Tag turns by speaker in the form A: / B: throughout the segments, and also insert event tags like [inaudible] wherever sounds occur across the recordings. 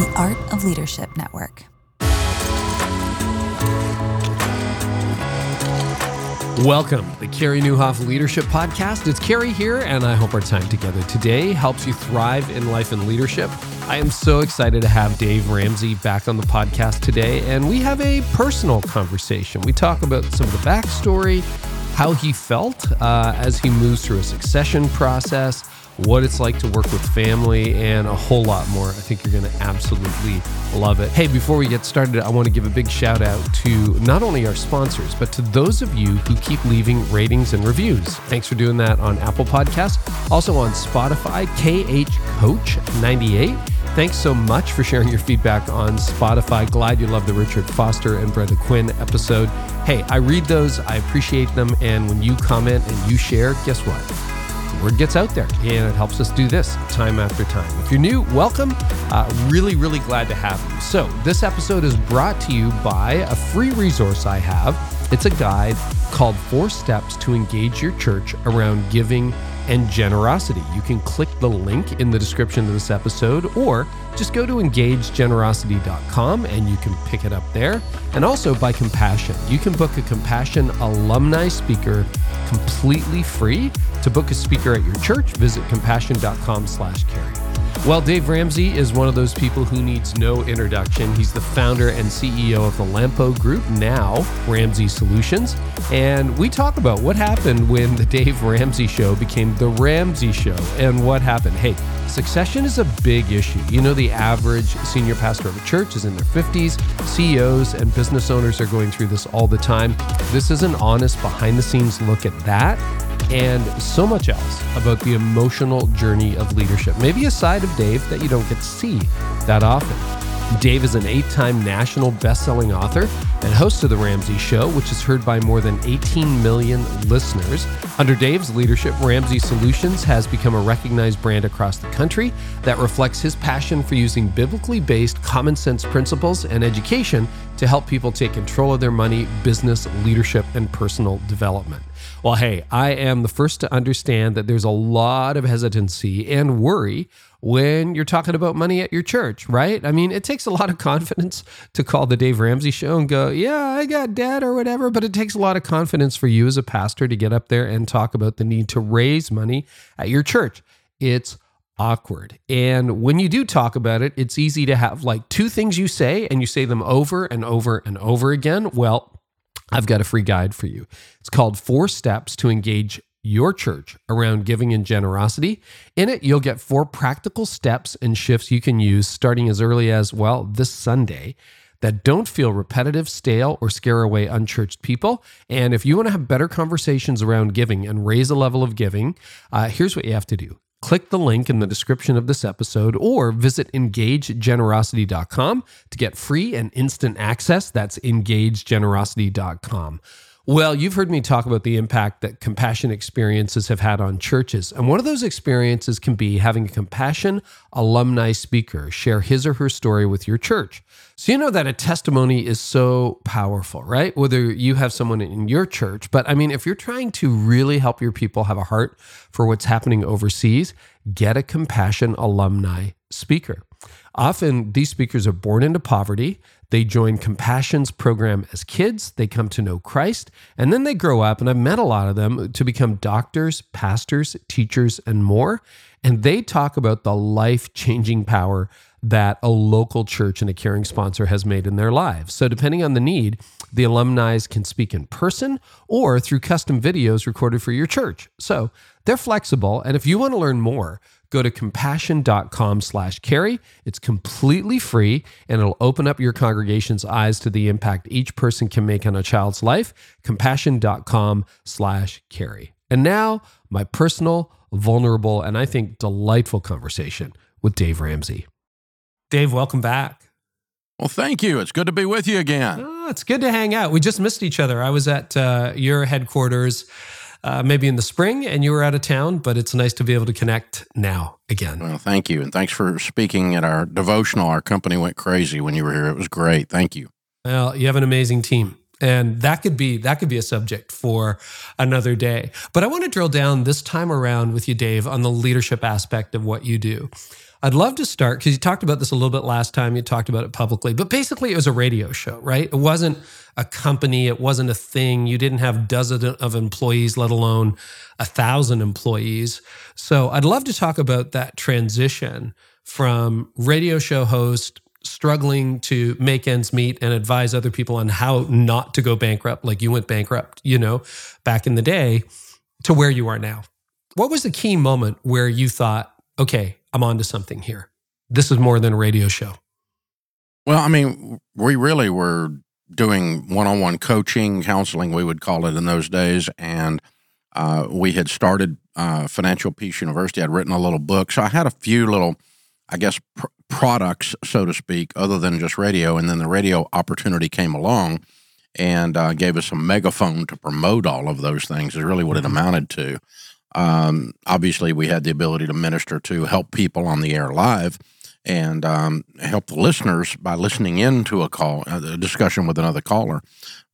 A: The Art of Leadership Network.
B: Welcome, to the Carey Nieuwhof Leadership Podcast. It's Carey here, and I hope our time together today helps you thrive in life and leadership. I am so excited to have Dave Ramsey back on the podcast today, and we have a personal conversation. We talk about some of the backstory, how he felt uh, as he moves through a succession process, what it's like to work with family, and a whole lot more. I think you're going to absolutely love it. Hey, before we get started, I want to give a big shout out to not only our sponsors, but to those of you who keep leaving ratings and reviews. Thanks for doing that on Apple Podcasts, also on Spotify, KH Coach 98. Thanks so much for sharing your feedback on Spotify. Glad you love the Richard Foster and Brenda Quinn episode. Hey, I read those, I appreciate them, and when you comment and you share, guess what? Word gets out there and it helps us do this time after time. If you're new, welcome. Uh, really, really glad to have you. So, this episode is brought to you by a free resource I have. It's a guide called Four Steps to Engage Your Church Around Giving and Generosity. You can click the link in the description of this episode or just go to engagegenerosity.com and you can pick it up there. And also by Compassion. You can book a Compassion alumni speaker completely free. To book a speaker at your church, visit compassion.com slash. Well, Dave Ramsey is one of those people who needs no introduction. He's the founder and CEO of the Lampo Group, now Ramsey Solutions. And we talk about what happened when the Dave Ramsey Show became the Ramsey Show and what happened. Hey, succession is a big issue. You know, the average senior pastor of a church is in their 50s. CEOs and business owners are going through this all the time. This is an honest behind the scenes look at that and so much else about the emotional journey of leadership. Maybe a side of Dave that you don't get to see that often. Dave is an eight time national best selling author and host of The Ramsey Show, which is heard by more than 18 million listeners. Under Dave's leadership, Ramsey Solutions has become a recognized brand across the country that reflects his passion for using biblically based common sense principles and education to help people take control of their money, business, leadership, and personal development. Well, hey, I am the first to understand that there's a lot of hesitancy and worry when you're talking about money at your church, right? I mean, it takes a lot of confidence to call the Dave Ramsey show and go, yeah, I got debt or whatever, but it takes a lot of confidence for you as a pastor to get up there and talk about the need to raise money at your church. It's awkward. And when you do talk about it, it's easy to have like two things you say and you say them over and over and over again. Well, I've got a free guide for you. It's called Four Steps to Engage Your Church Around Giving and Generosity. In it, you'll get four practical steps and shifts you can use starting as early as, well, this Sunday that don't feel repetitive, stale, or scare away unchurched people. And if you want to have better conversations around giving and raise a level of giving, uh, here's what you have to do Click the link in the description of this episode or visit engagegenerosity.com to get free and instant access. That's engagegenerosity.com. Well, you've heard me talk about the impact that compassion experiences have had on churches. And one of those experiences can be having a compassion alumni speaker share his or her story with your church. So, you know that a testimony is so powerful, right? Whether you have someone in your church, but I mean, if you're trying to really help your people have a heart for what's happening overseas, get a compassion alumni speaker. Often, these speakers are born into poverty. They join Compassion's program as kids, they come to know Christ, and then they grow up. And I've met a lot of them to become doctors, pastors, teachers, and more. And they talk about the life changing power that a local church and a caring sponsor has made in their lives. So, depending on the need, the alumni can speak in person or through custom videos recorded for your church. So, they're flexible. And if you want to learn more, go to compassion.com slash carey. It's completely free and it'll open up your congregation's eyes to the impact each person can make on a child's life. Compassion.com slash carey. And now, my personal, vulnerable, and I think delightful conversation with Dave Ramsey. Dave, welcome back.
C: Well, thank you. It's good to be with you again.
B: Oh, it's good to hang out. We just missed each other. I was at uh, your headquarters uh, maybe in the spring and you were out of town, but it's nice to be able to connect now again.
C: Well, thank you. And thanks for speaking at our devotional. Our company went crazy when you were here. It was great. Thank you.
B: Well, you have an amazing team. And that could be that could be a subject for another day. But I want to drill down this time around with you, Dave, on the leadership aspect of what you do. I'd love to start because you talked about this a little bit last time. You talked about it publicly, but basically it was a radio show, right? It wasn't a company. It wasn't a thing. You didn't have dozens of employees, let alone a thousand employees. So I'd love to talk about that transition from radio show host struggling to make ends meet and advise other people on how not to go bankrupt, like you went bankrupt, you know, back in the day, to where you are now. What was the key moment where you thought, okay, I'm onto something here? This is more than a radio show.
C: Well, I mean, we really were doing one on one coaching, counseling, we would call it in those days. And uh, we had started uh, Financial Peace University. I'd written a little book. So I had a few little, I guess, pr- products, so to speak, other than just radio. And then the radio opportunity came along and uh, gave us a megaphone to promote all of those things, is really what it amounted to. Um, obviously, we had the ability to minister to help people on the air live and um, help the listeners by listening in to a call, a discussion with another caller.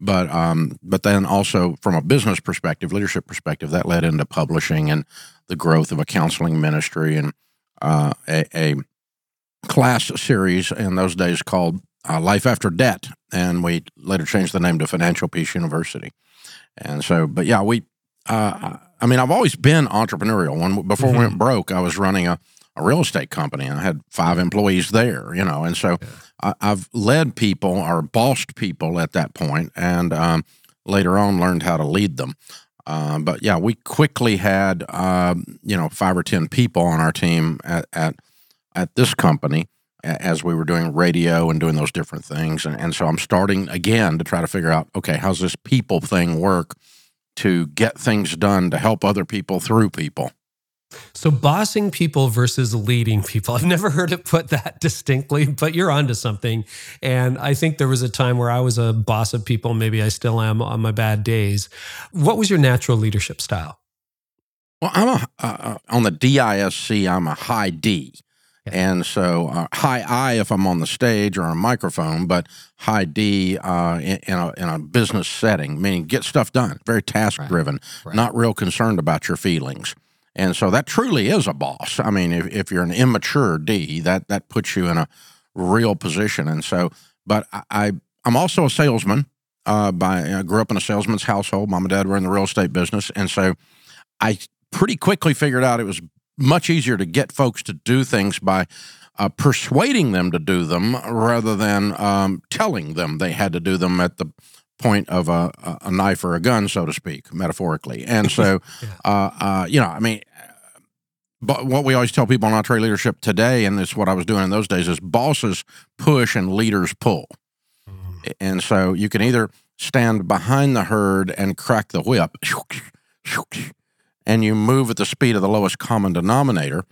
C: But um, but then also from a business perspective, leadership perspective, that led into publishing and the growth of a counseling ministry and uh, a, a, class series in those days called uh, Life After Debt, and we later changed the name to Financial Peace University. And so, but yeah, we. Uh, I mean, I've always been entrepreneurial. When before mm-hmm. we went broke, I was running a a real estate company. I had five employees there, you know, and so yeah. I, have led people or bossed people at that point, and um, later on learned how to lead them. Uh, but yeah, we quickly had uh, you know five or ten people on our team at at, at this company as we were doing radio and doing those different things, and, and so I'm starting again to try to figure out okay, how's this people thing work to get things done to help other people through people.
B: So, bossing people versus leading people. I've never heard it put that [laughs] distinctly, but you're onto something. And I think there was a time where I was a boss of people. Maybe I still am on my bad days. What was your natural leadership style?
C: Well, I'm a, uh, on the DISC, I'm a high D. And so uh, high I if I'm on the stage or on a microphone, but high D uh, in, in, a, in a business setting, meaning get stuff done, very task driven, right. right. not real concerned about your feelings. And so that truly is a boss. I mean, if, if you're an immature D, that that puts you in a real position. And so, but I, I am also a salesman. Uh, by I grew up in a salesman's household. Mom and dad were in the real estate business, and so I pretty quickly figured out it was much easier to get folks to do things by uh, persuading them to do them rather than um, telling them they had to do them at the point of a, a knife or a gun, so to speak, metaphorically. And so, [laughs] yeah. uh, uh, you know, I mean, but what we always tell people in EntreLeadership today, and it's what I was doing in those days, is bosses push and leaders pull. Mm. And so you can either stand behind the herd and crack the whip, and you move at the speed of the lowest common denominator,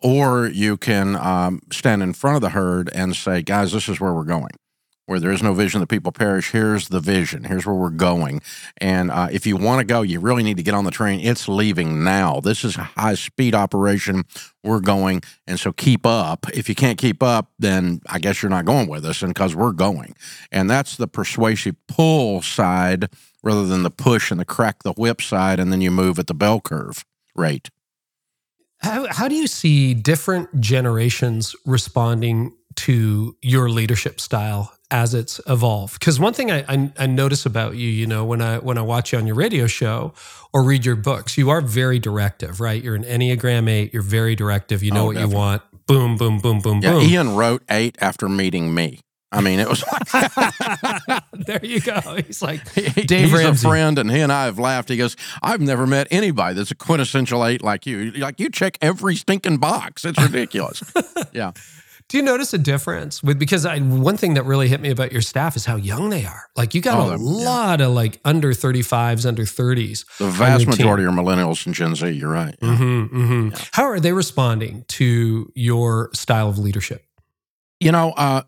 C: or you can um, stand in front of the herd and say, guys, this is where we're going where there is no vision, the people perish. Here's the vision. Here's where we're going. And uh, if you want to go, you really need to get on the train. It's leaving now. This is a high speed operation. We're going. And so keep up. If you can't keep up, then I guess you're not going with us and because we're going. And that's the persuasive pull side rather than the push and the crack the whip side. And then you move at the bell curve rate.
B: How, how do you see different generations responding to your leadership style as it's evolved. Because one thing I, I, I, notice about you, you know, when I when I watch you on your radio show or read your books, you are very directive, right? You're an Enneagram Eight. You're very directive. You know oh, what definitely. you want. Boom, boom, boom, boom, yeah, boom.
C: Ian wrote eight after meeting me. I mean, it was [laughs]
B: like [laughs] there you go. He's like [laughs] Dave
C: He's
B: Ramsey.
C: a friend, and he and I have laughed. He goes, "I've never met anybody that's a quintessential eight like you. Like you check every stinking box. It's ridiculous." yeah.
B: Do you notice a difference with because I, one thing that really hit me about your staff is how young they are. Like you got oh, a lot yeah. of like under 35s, under 30s.
C: The vast majority team. are millennials and Gen Z. You're right.
B: Yeah. Mm-hmm, mm-hmm. Yeah. How are they responding to your style of leadership?
C: You know, uh,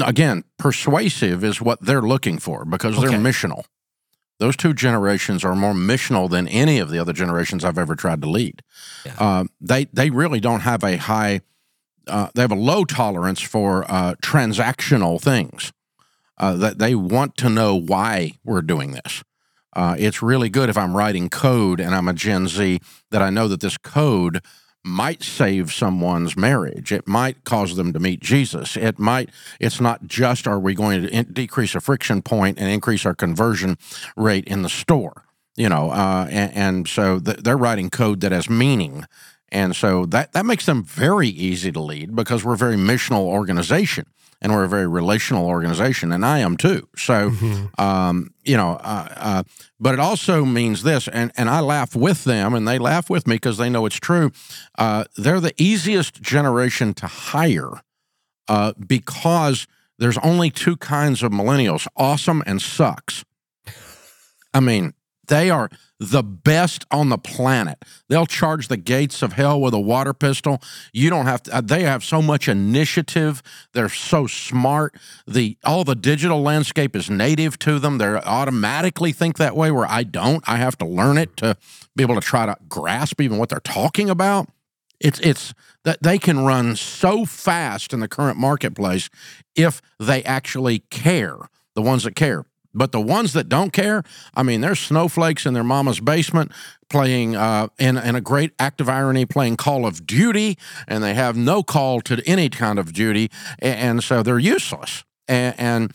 C: again, persuasive is what they're looking for because they're missional. Those two generations are more missional than any of the other generations I've ever tried to lead. Uh, they they really don't have a high uh, they have a low tolerance for uh, transactional things. Uh, that they want to know why we're doing this. Uh, it's really good if I'm writing code and I'm a Gen Z that I know that this code might save someone's marriage. It might cause them to meet Jesus. It might, it's not just are we going to decrease a friction point and increase our conversion rate in the store, you know, uh, and, and, so th- they're writing code that has meaning. And so that, that makes them very easy to lead because we're a very missional organization and we're a very relational organization, and I am too. So, mm-hmm. um, you know, uh, uh, but it also means this, and, and I laugh with them, and they laugh with me because they know it's true. Uh, they're the easiest generation to hire uh, because there's only two kinds of millennials awesome and sucks. I mean, they are the best on the planet. They'll charge the gates of hell with a water pistol. You don't have to, uh, they have so much initiative. They're so smart. The all the digital landscape is native to them. They automatically think that way where I don't. I have to learn it to be able to try to grasp even what they're talking about. It's it's that they can run so fast in the current marketplace if they actually care. The ones that care. But the ones that don't care, I mean, they're snowflakes in their mama's basement playing uh, in, in a great act of irony, playing Call of Duty, and they have no call to any kind of duty, and, and so they're useless. And, and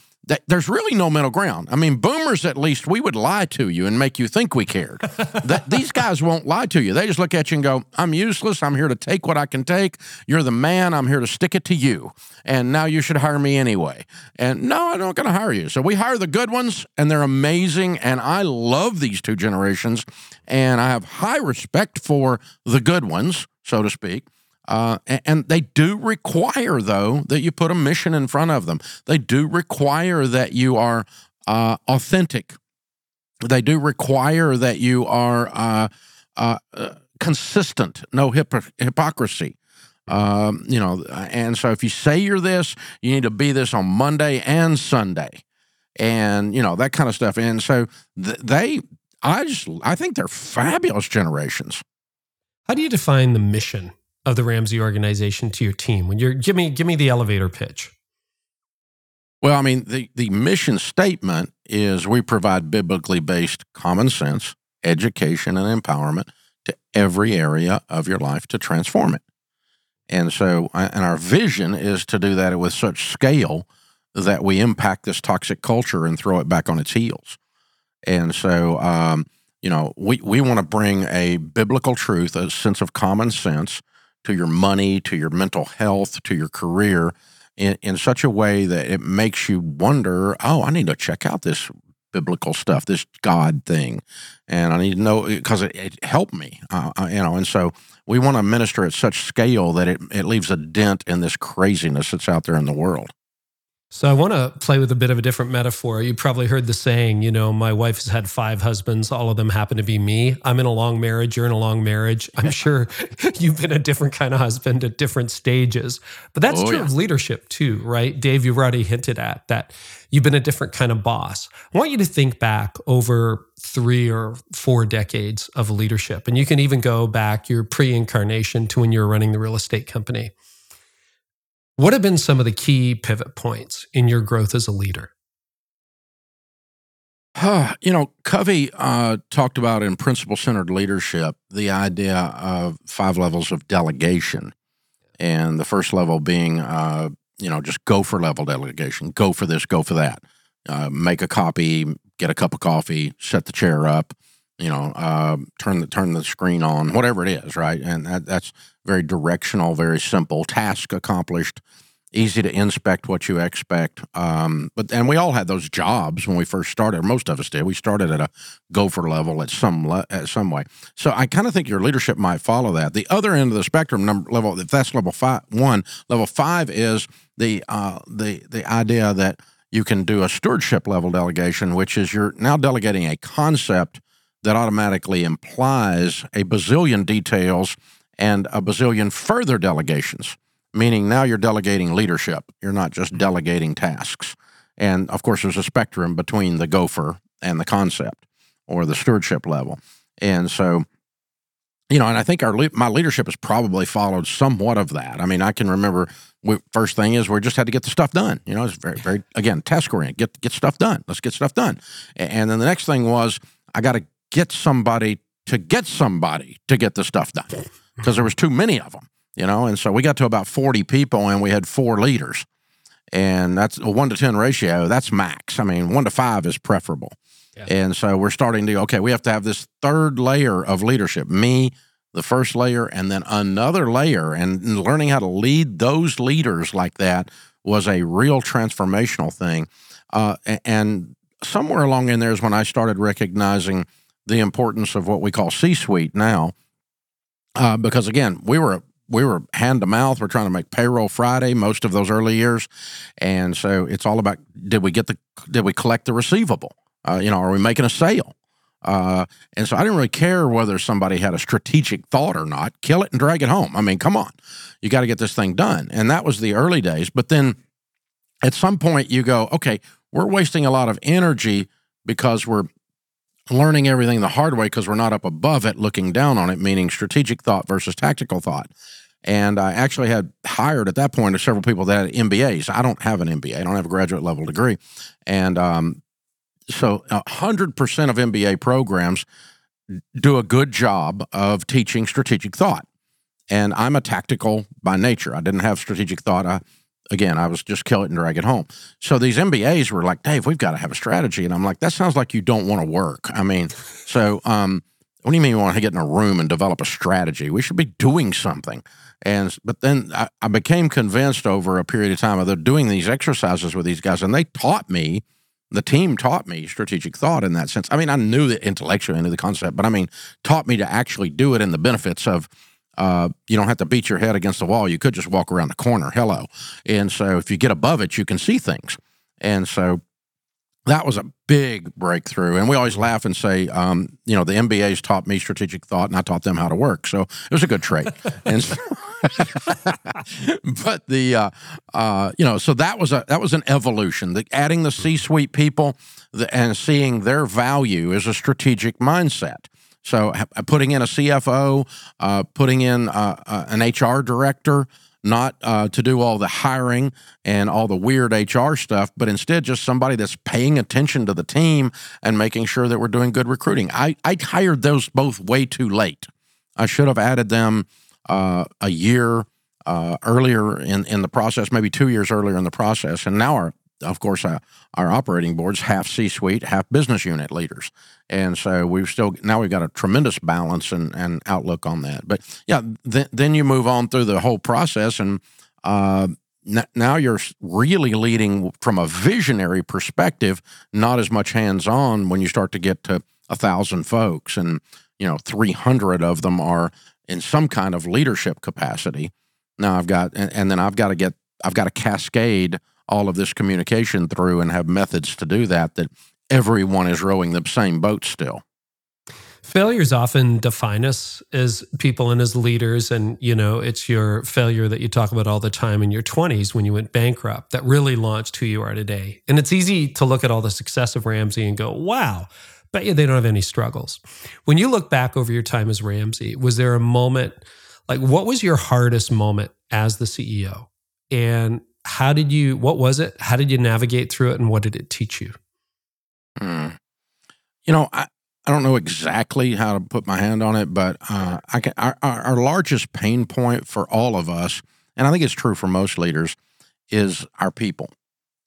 C: there's really no middle ground. I mean, boomers, at least, we would lie to you and make you think we cared. [laughs] that these guys won't lie to you. They just look at you and go, "I'm useless. I'm here to take what I can take. You're the man. I'm here to stick it to you. And now you should hire me anyway." And no, I'm not going to hire you. So we hire the good ones, and they're amazing. And I love these two generations, and I have high respect for the good ones, so to speak. Uh, and, and, they do require, though, that you put a mission in front of them. They do require that you are uh, authentic. They do require that you are uh, uh consistent, no hypocrisy. Um, you know, and so if you say you're this, you need to be this on Monday and Sunday, and you know that kind of stuff. And so th- they, I just, I think they're fabulous generations.
B: How do you define the mission? Of the Ramsey organization to your team? When you're give me give me the elevator pitch.
C: Well, I mean, the, the mission statement is we provide biblically based common sense, education, and empowerment to every area of your life to transform it. And so, and our vision is to do that with such scale that we impact this toxic culture and throw it back on its heels. And so, um, you know, we, we want to bring a biblical truth, a sense of common sense, to your money, to your mental health, to your career in, in such a way that it makes you wonder, oh, I need to check out this biblical stuff, this God thing, and I need to know because it, it, helped me, uh, uh, you know. And so we want to minister at such scale that it, it leaves a dent in this craziness that's out there in the world.
B: So I want to play with a bit of a different metaphor. You probably heard the saying, you know, my wife has had five husbands. All of them happen to be me. I'm in a long marriage. You're in a long marriage. I'm [laughs] sure you've been a different kind of husband at different stages. But that's oh, true yeah. of leadership too, right? Dave, you've already hinted at that you've been a different kind of boss. I want you to think back over three or four decades of leadership. And you can even go back your pre incarnation to when you were running the real estate company. What have been some of the key pivot points in your growth as a leader?
C: you know, Covey uh, talked about in principle centered leadership the idea of five levels of delegation. And the first level being, uh, you know, just go for level delegation, go for this, go for that. Uh, make a copy, get a cup of coffee, set the chair up, you know, uh, turn the turn the screen on, whatever it is, right? And that, that's very directional, very simple. Task accomplished, easy to inspect what you expect. Um, but and we all had those jobs when we first started. Most of us did. We started at a gopher level at some le- at some way. So I kind of think your leadership might follow that. The other end of the spectrum, number level, if that's level five, one level five is the uh, the the idea that you can do a stewardship level delegation, which is you're now delegating a concept that automatically implies a bazillion details and a bazillion further delegations, meaning now you're delegating leadership. You're not just delegating tasks. And of course, there's a spectrum between the gopher and the concept or the stewardship level. And so, you know, and I think our my leadership has probably followed somewhat of that. I mean, I can remember we, first thing is we just had to get the stuff done. You know, it's very, very again task oriented. Get get stuff done. Let's get stuff done. And then the next thing was I got to get somebody to get somebody to get the stuff done. because there was too many of them, you know. And so we got to about 40 people and we had four leaders. And that's a one to 10 ratio. That's max. I mean, one to five is preferable. Yeah. And so we're starting to, okay, we have to have this third layer of leadership me, the first layer, and then another layer. And learning how to lead those leaders like that was a real transformational thing. Uh, and somewhere along in there is when I started recognizing the importance of what we call C suite now. Uh, because again, we were we were hand to mouth. We're trying to make payroll Friday most of those early years, and so it's all about did we get the did we collect the receivable? Uh, you know, are we making a sale? Uh, and so I didn't really care whether somebody had a strategic thought or not. Kill it and drag it home. I mean, come on, you got to get this thing done. And that was the early days. But then at some point you go, okay, we're wasting a lot of energy because we're learning everything the hard way because we're not up above it looking down on it, meaning strategic thought versus tactical thought. And I actually had hired at that point several people that had MBAs. I don't have an MBA, I don't have a graduate level degree. And um, so 100% of MBA programs do a good job of teaching strategic thought. And I'm a tactical by nature. I didn't have strategic thought. I, again, I was just kill it and drag it home. So these MBAs were like, Dave, we've got to have a strategy. And I'm like, that sounds like you don't want to work. I mean, [laughs] so um, what do you mean you want to get in a room and develop a strategy? We should be doing something. And but then I, I became convinced over a period of time of doing these exercises with these guys, and they taught me the team taught me strategic thought in that sense. I mean, I knew the intellectually, I knew the concept, but I mean, taught me to actually do it and the benefits of uh, you don't have to beat your head against the wall. You could just walk around the corner. Hello. And so if you get above it, you can see things. And so that was a big breakthrough. And we always laugh and say, um, you know, the MBAs taught me strategic thought and I taught them how to work. So it was a good trait. [laughs] and so, [laughs] but the, uh, uh, you know, so that was a, that was an evolution. The, adding the C-suite people the, and seeing their value is a strategic mindset. So putting in a CFO, uh, putting in uh, uh, an HR director, not uh, to do all the hiring and all the weird HR stuff, but instead just somebody that's paying attention to the team and making sure that we're doing good recruiting. I, I hired those both way too late. I should have added them uh, a year uh, earlier in, in the process, maybe two years earlier in the process. And now our of course, uh, our operating boards half C-suite, half business unit leaders, and so we've still now we've got a tremendous balance and, and outlook on that. But yeah, th- then you move on through the whole process, and uh, n- now you're really leading from a visionary perspective, not as much hands-on when you start to get to a thousand folks, and you know, three hundred of them are in some kind of leadership capacity. Now I've got, and, and then I've got to get, I've got to cascade all of this communication through and have methods to do that, that everyone is rowing the same boat still.
B: Failures often define us as people and as leaders. And, you know, it's your failure that you talk about all the time in your 20s when you went bankrupt that really launched who you are today. And it's easy to look at all the success of Ramsey and go, wow, bet you they don't have any struggles. When you look back over your time as Ramsey, was there a moment, like what was your hardest moment as the CEO? And how did you what was it how did you navigate through it and what did it teach you
C: hmm. you know I, I don't know exactly how to put my hand on it but uh, I can, our, our largest pain point for all of us and i think it's true for most leaders is our people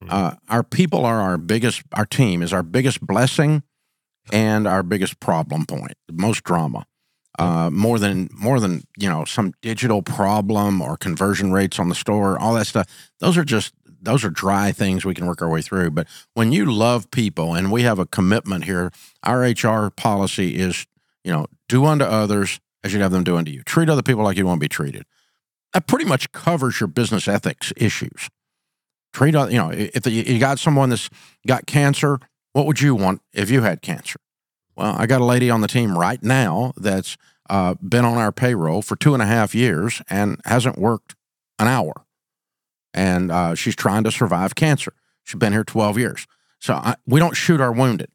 C: mm-hmm. uh, our people are our biggest our team is our biggest blessing and our biggest problem point most drama uh, more than more than you know some digital problem or conversion rates on the store, all that stuff. Those are just those are dry things we can work our way through. But when you love people, and we have a commitment here, our HR policy is you know do unto others as you'd have them do unto you. Treat other people like you want to be treated. That pretty much covers your business ethics issues. Treat you know if you got someone that's got cancer, what would you want if you had cancer? Well, I got a lady on the team right now that's uh, been on our payroll for two and a half years and hasn't worked an hour. And uh, she's trying to survive cancer. She's been here 12 years. So I, we don't shoot our wounded.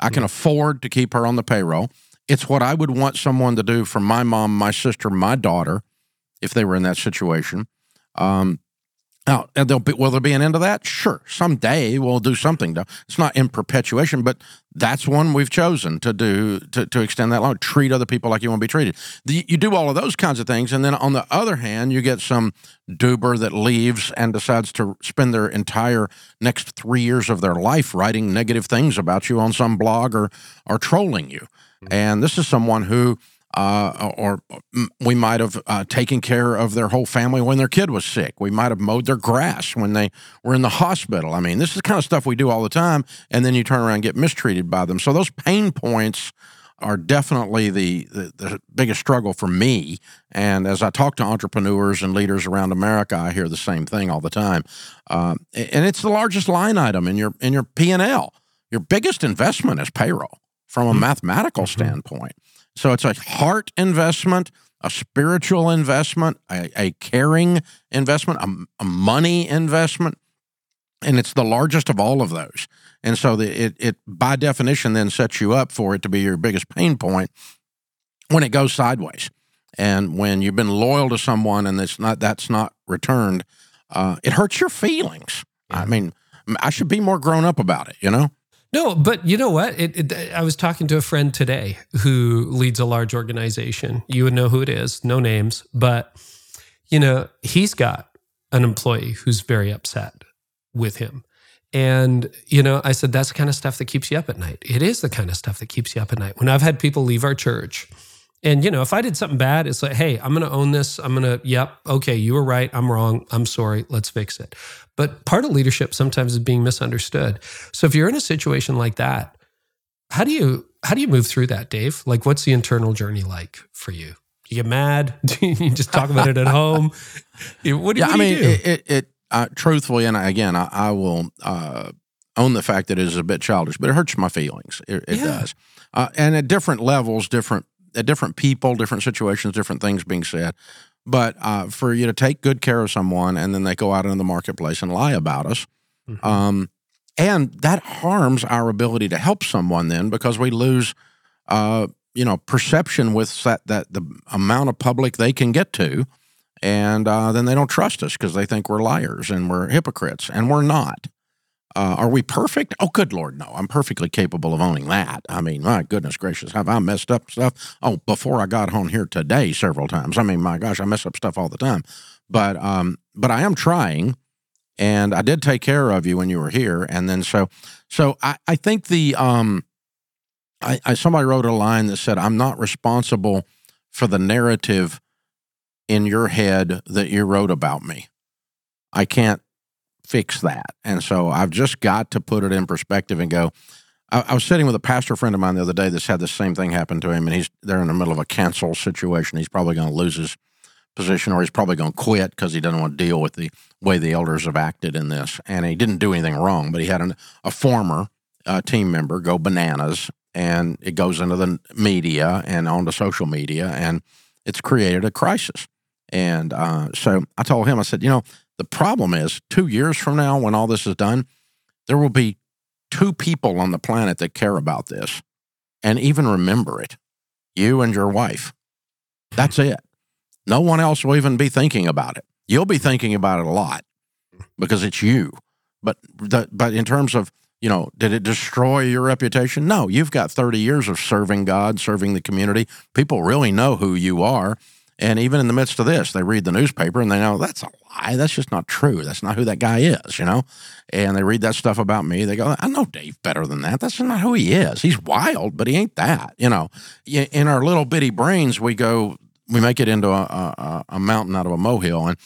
C: I can mm. afford to keep her on the payroll. It's what I would want someone to do for my mom, my sister, my daughter, if they were in that situation. Um, Now, there'll be, will there be an end to that? Sure. Someday we'll do something. To, it's not in perpetuation, but that's one we've chosen to do to, to extend that long. Treat other people like you want to be treated. The, you do all of those kinds of things, and then on the other hand, you get some doober that leaves and decides to spend their entire next three years of their life writing negative things about you on some blog or or trolling you. Mm-hmm. And this is someone who uh, or we might have uh, taken care of their whole family when their kid was sick. We might have mowed their grass when they were in the hospital. I mean, this is the kind of stuff we do all the time, and then you turn around and get mistreated by them. So those pain points are definitely the, the, the biggest struggle for me. And as I talk to entrepreneurs and leaders around America, I hear the same thing all the time. Uh, and it's the largest line item in your in your P and L. Your biggest investment is payroll from a mm-hmm. mathematical mm-hmm. standpoint. So it's a heart investment, a spiritual investment, a, a caring investment, a, a, money investment, and it's the largest of all of those. And so the, it, it, by definition, then sets you up for it to be your biggest pain point when it goes sideways. And when you've been loyal to someone and it's not that's not returned, uh, it hurts your feelings. Yeah. I mean, I should be more grown up about it, you know.
B: No, but you know what? It, it, I was talking to a friend today who leads a large organization. You would know who it is, no names, but you know, he's got an employee who's very upset with him. And, you know, I said, that's the kind of stuff that keeps you up at night. It is the kind of stuff that keeps you up at night. When I've had people leave our church, and, you know, if I did something bad, it's like, hey, I'm going to own this. I'm going to, yep, okay, you were right. I'm wrong. I'm sorry. Let's fix it. But part of leadership sometimes is being misunderstood. So if you're in a situation like that, how do you how do you move through that, Dave? Like what's the internal journey like for you? You get mad? [laughs] you just talk about it at home? [laughs] What do, yeah, what do I mean,
C: do? it, it, it uh, truthfully, and again, I, I will uh, own the fact that it is a bit childish, but it hurts my feelings. It, it yeah. does, uh, and at different levels, different at different people, different situations, different things being said. But uh, for you to take good care of someone and then they go out into the marketplace and lie about us, mm-hmm. um, and that harms our ability to help someone then because we lose, uh, you know, perception with that, that the amount of public they can get to, and uh, then they don't trust us because they think we're liars and we're hypocrites, and we're not. Uh, are we perfect? Oh, good Lord, no. I'm perfectly capable of owning that. I mean, my goodness gracious, have I messed up stuff? Oh, before I got on here today, several times. I mean, my gosh, I mess up stuff all the time. But um, but I am trying, and I did take care of you when you were here, and then so so I I think the um, I, I somebody wrote a line that said I'm not responsible for the narrative in your head that you wrote about me. I can't fix that. And so I've just got to put it in perspective and go. I, I, was sitting with a pastor friend of mine the other day that's had the same thing happen to him, and he's they're in the middle of a cancel situation. He's probably going to lose his position, or he's probably going to quit because he doesn't want to deal with the way the elders have acted in this. And he didn't do anything wrong, but he had an, a former uh, team member go bananas, and it goes into the media and onto social media, and it's created a crisis. And uh, so I told him, I said, you know, the problem is, two years from now, when all this is done, there will be two people on the planet that care about this and even remember it you and your wife. That's it. No one else will even be thinking about it. You'll be thinking about it a lot because it's you. But the, but in terms of you know, did it destroy your reputation? No, you've got 30 years of serving God, serving the community. People really know who you are. And even in the midst of this, they read the newspaper and they know that's a lie. That's just not true. That's not who that guy is, you know? And they read that stuff about me. They go, I know Dave better than that. That's not who he is. He's wild, but he ain't that, you know? In our little bitty brains, we go, we make it into a, a, a mountain out of a molehill. And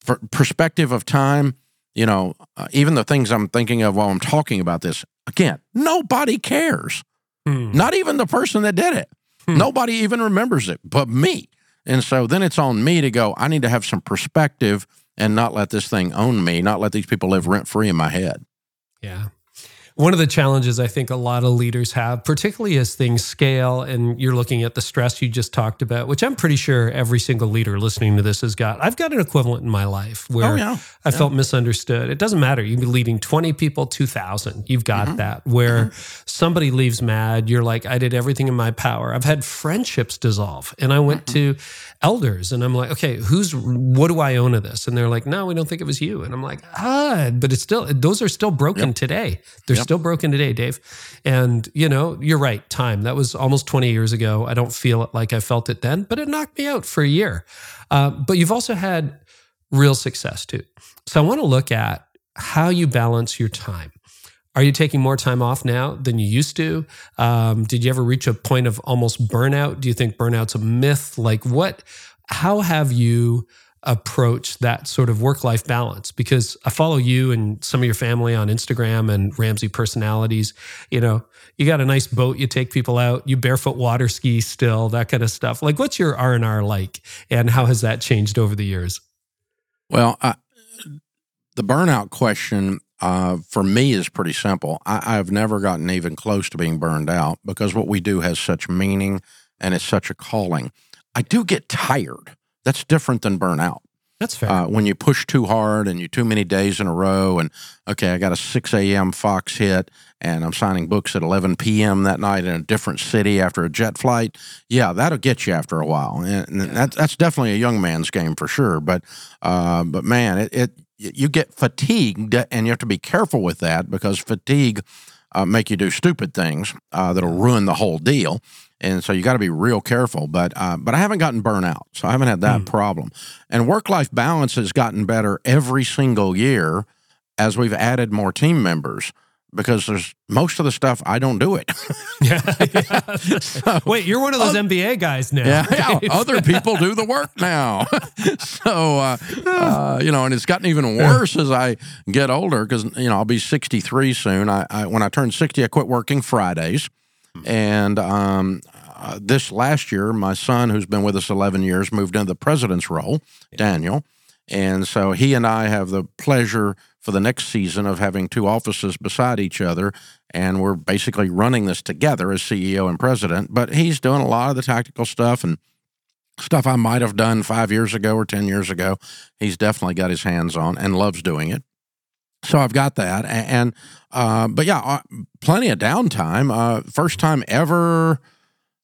C: for perspective of time, you know, uh, even the things I'm thinking of while I'm talking about this, again, nobody cares. Hmm. Not even the person that did it. Hmm. Nobody even remembers it but me. And so then it's on me to go, I need to have some perspective and not let this thing own me, not let these people live rent free in my head.
B: Yeah. One of the challenges I think a lot of leaders have, particularly as things scale and you're looking at the stress you just talked about, which I'm pretty sure every single leader listening to this has got. I've got an equivalent in my life where
C: Oh, yeah.
B: I felt misunderstood. It doesn't matter. You can be leading 20 people, 2,000. You've got
C: Mm-hmm.
B: that. Where somebody leaves mad, you're like, I did everything in my power. I've had friendships dissolve. And I went
C: Mm-hmm.
B: to elders and I'm like, okay, who's, what do I own of this? And they're like, no, we don't think it was you. And I'm like, ah, but it's still, those are still broken today. They're still broken today, Dave. And, you know, you're right. Time. That was almost 20 years ago. I don't feel like I felt it then, but it knocked me out for a year. Uh, but you've also had real success too. So I want to look at how you balance your time. Are you taking more time off now than you used to? Um, did you ever reach a point of almost burnout? Do you think burnout's a myth? Like what, how have you approached that sort of work life balance? Because I follow you and some of your family on Instagram and Ramsey personalities. You know, you got a nice boat, you take people out, you barefoot water ski still, that kind of stuff. Like what's your R&R like and how has that changed over the years?
C: Well, I, the burnout question uh, for me is pretty simple. I, I've never gotten even close to being burned out because what we do has such meaning and it's such a calling. I do get tired. That's different than burnout.
B: That's fair.
C: Uh, when you push too hard and you too many days in a row, and okay, I got a 6 a.m. Fox hit, and I'm signing books at 11 p.m. that night in a different city after a jet flight. Yeah, that'll get you after a while, and, and that, that's definitely a young man's game for sure. But, uh, but man, it, it you get fatigued, and you have to be careful with that because fatigue uh, make you do stupid things uh, that'll ruin the whole deal. And so you got to be real careful. But uh, but I haven't gotten burnout, so I haven't had that problem. And work life balance has gotten better every single year as we've added more team members because there's most of the stuff I don't do it. [laughs]
B: yeah. Wait, you're one of those MBA guys now.
C: Yeah, yeah. Other people do the work now. [laughs] so, uh, uh, you know, and it's gotten even worse as I get older because, you know, I'll be 63 soon. I, I When I turn 60, I quit working Fridays. And um, uh, this last year, my son, who's been with us 11 years, moved into the president's role, Daniel. And so he and I have the pleasure for the next season of having two offices beside each other. And we're basically running this together as CEO and president. But he's doing a lot of the tactical stuff and stuff I might have done five years ago or 10 years ago. He's definitely got his hands on and loves doing it. So I've got that. And, uh, but yeah, uh, plenty of downtime. Uh, first time ever,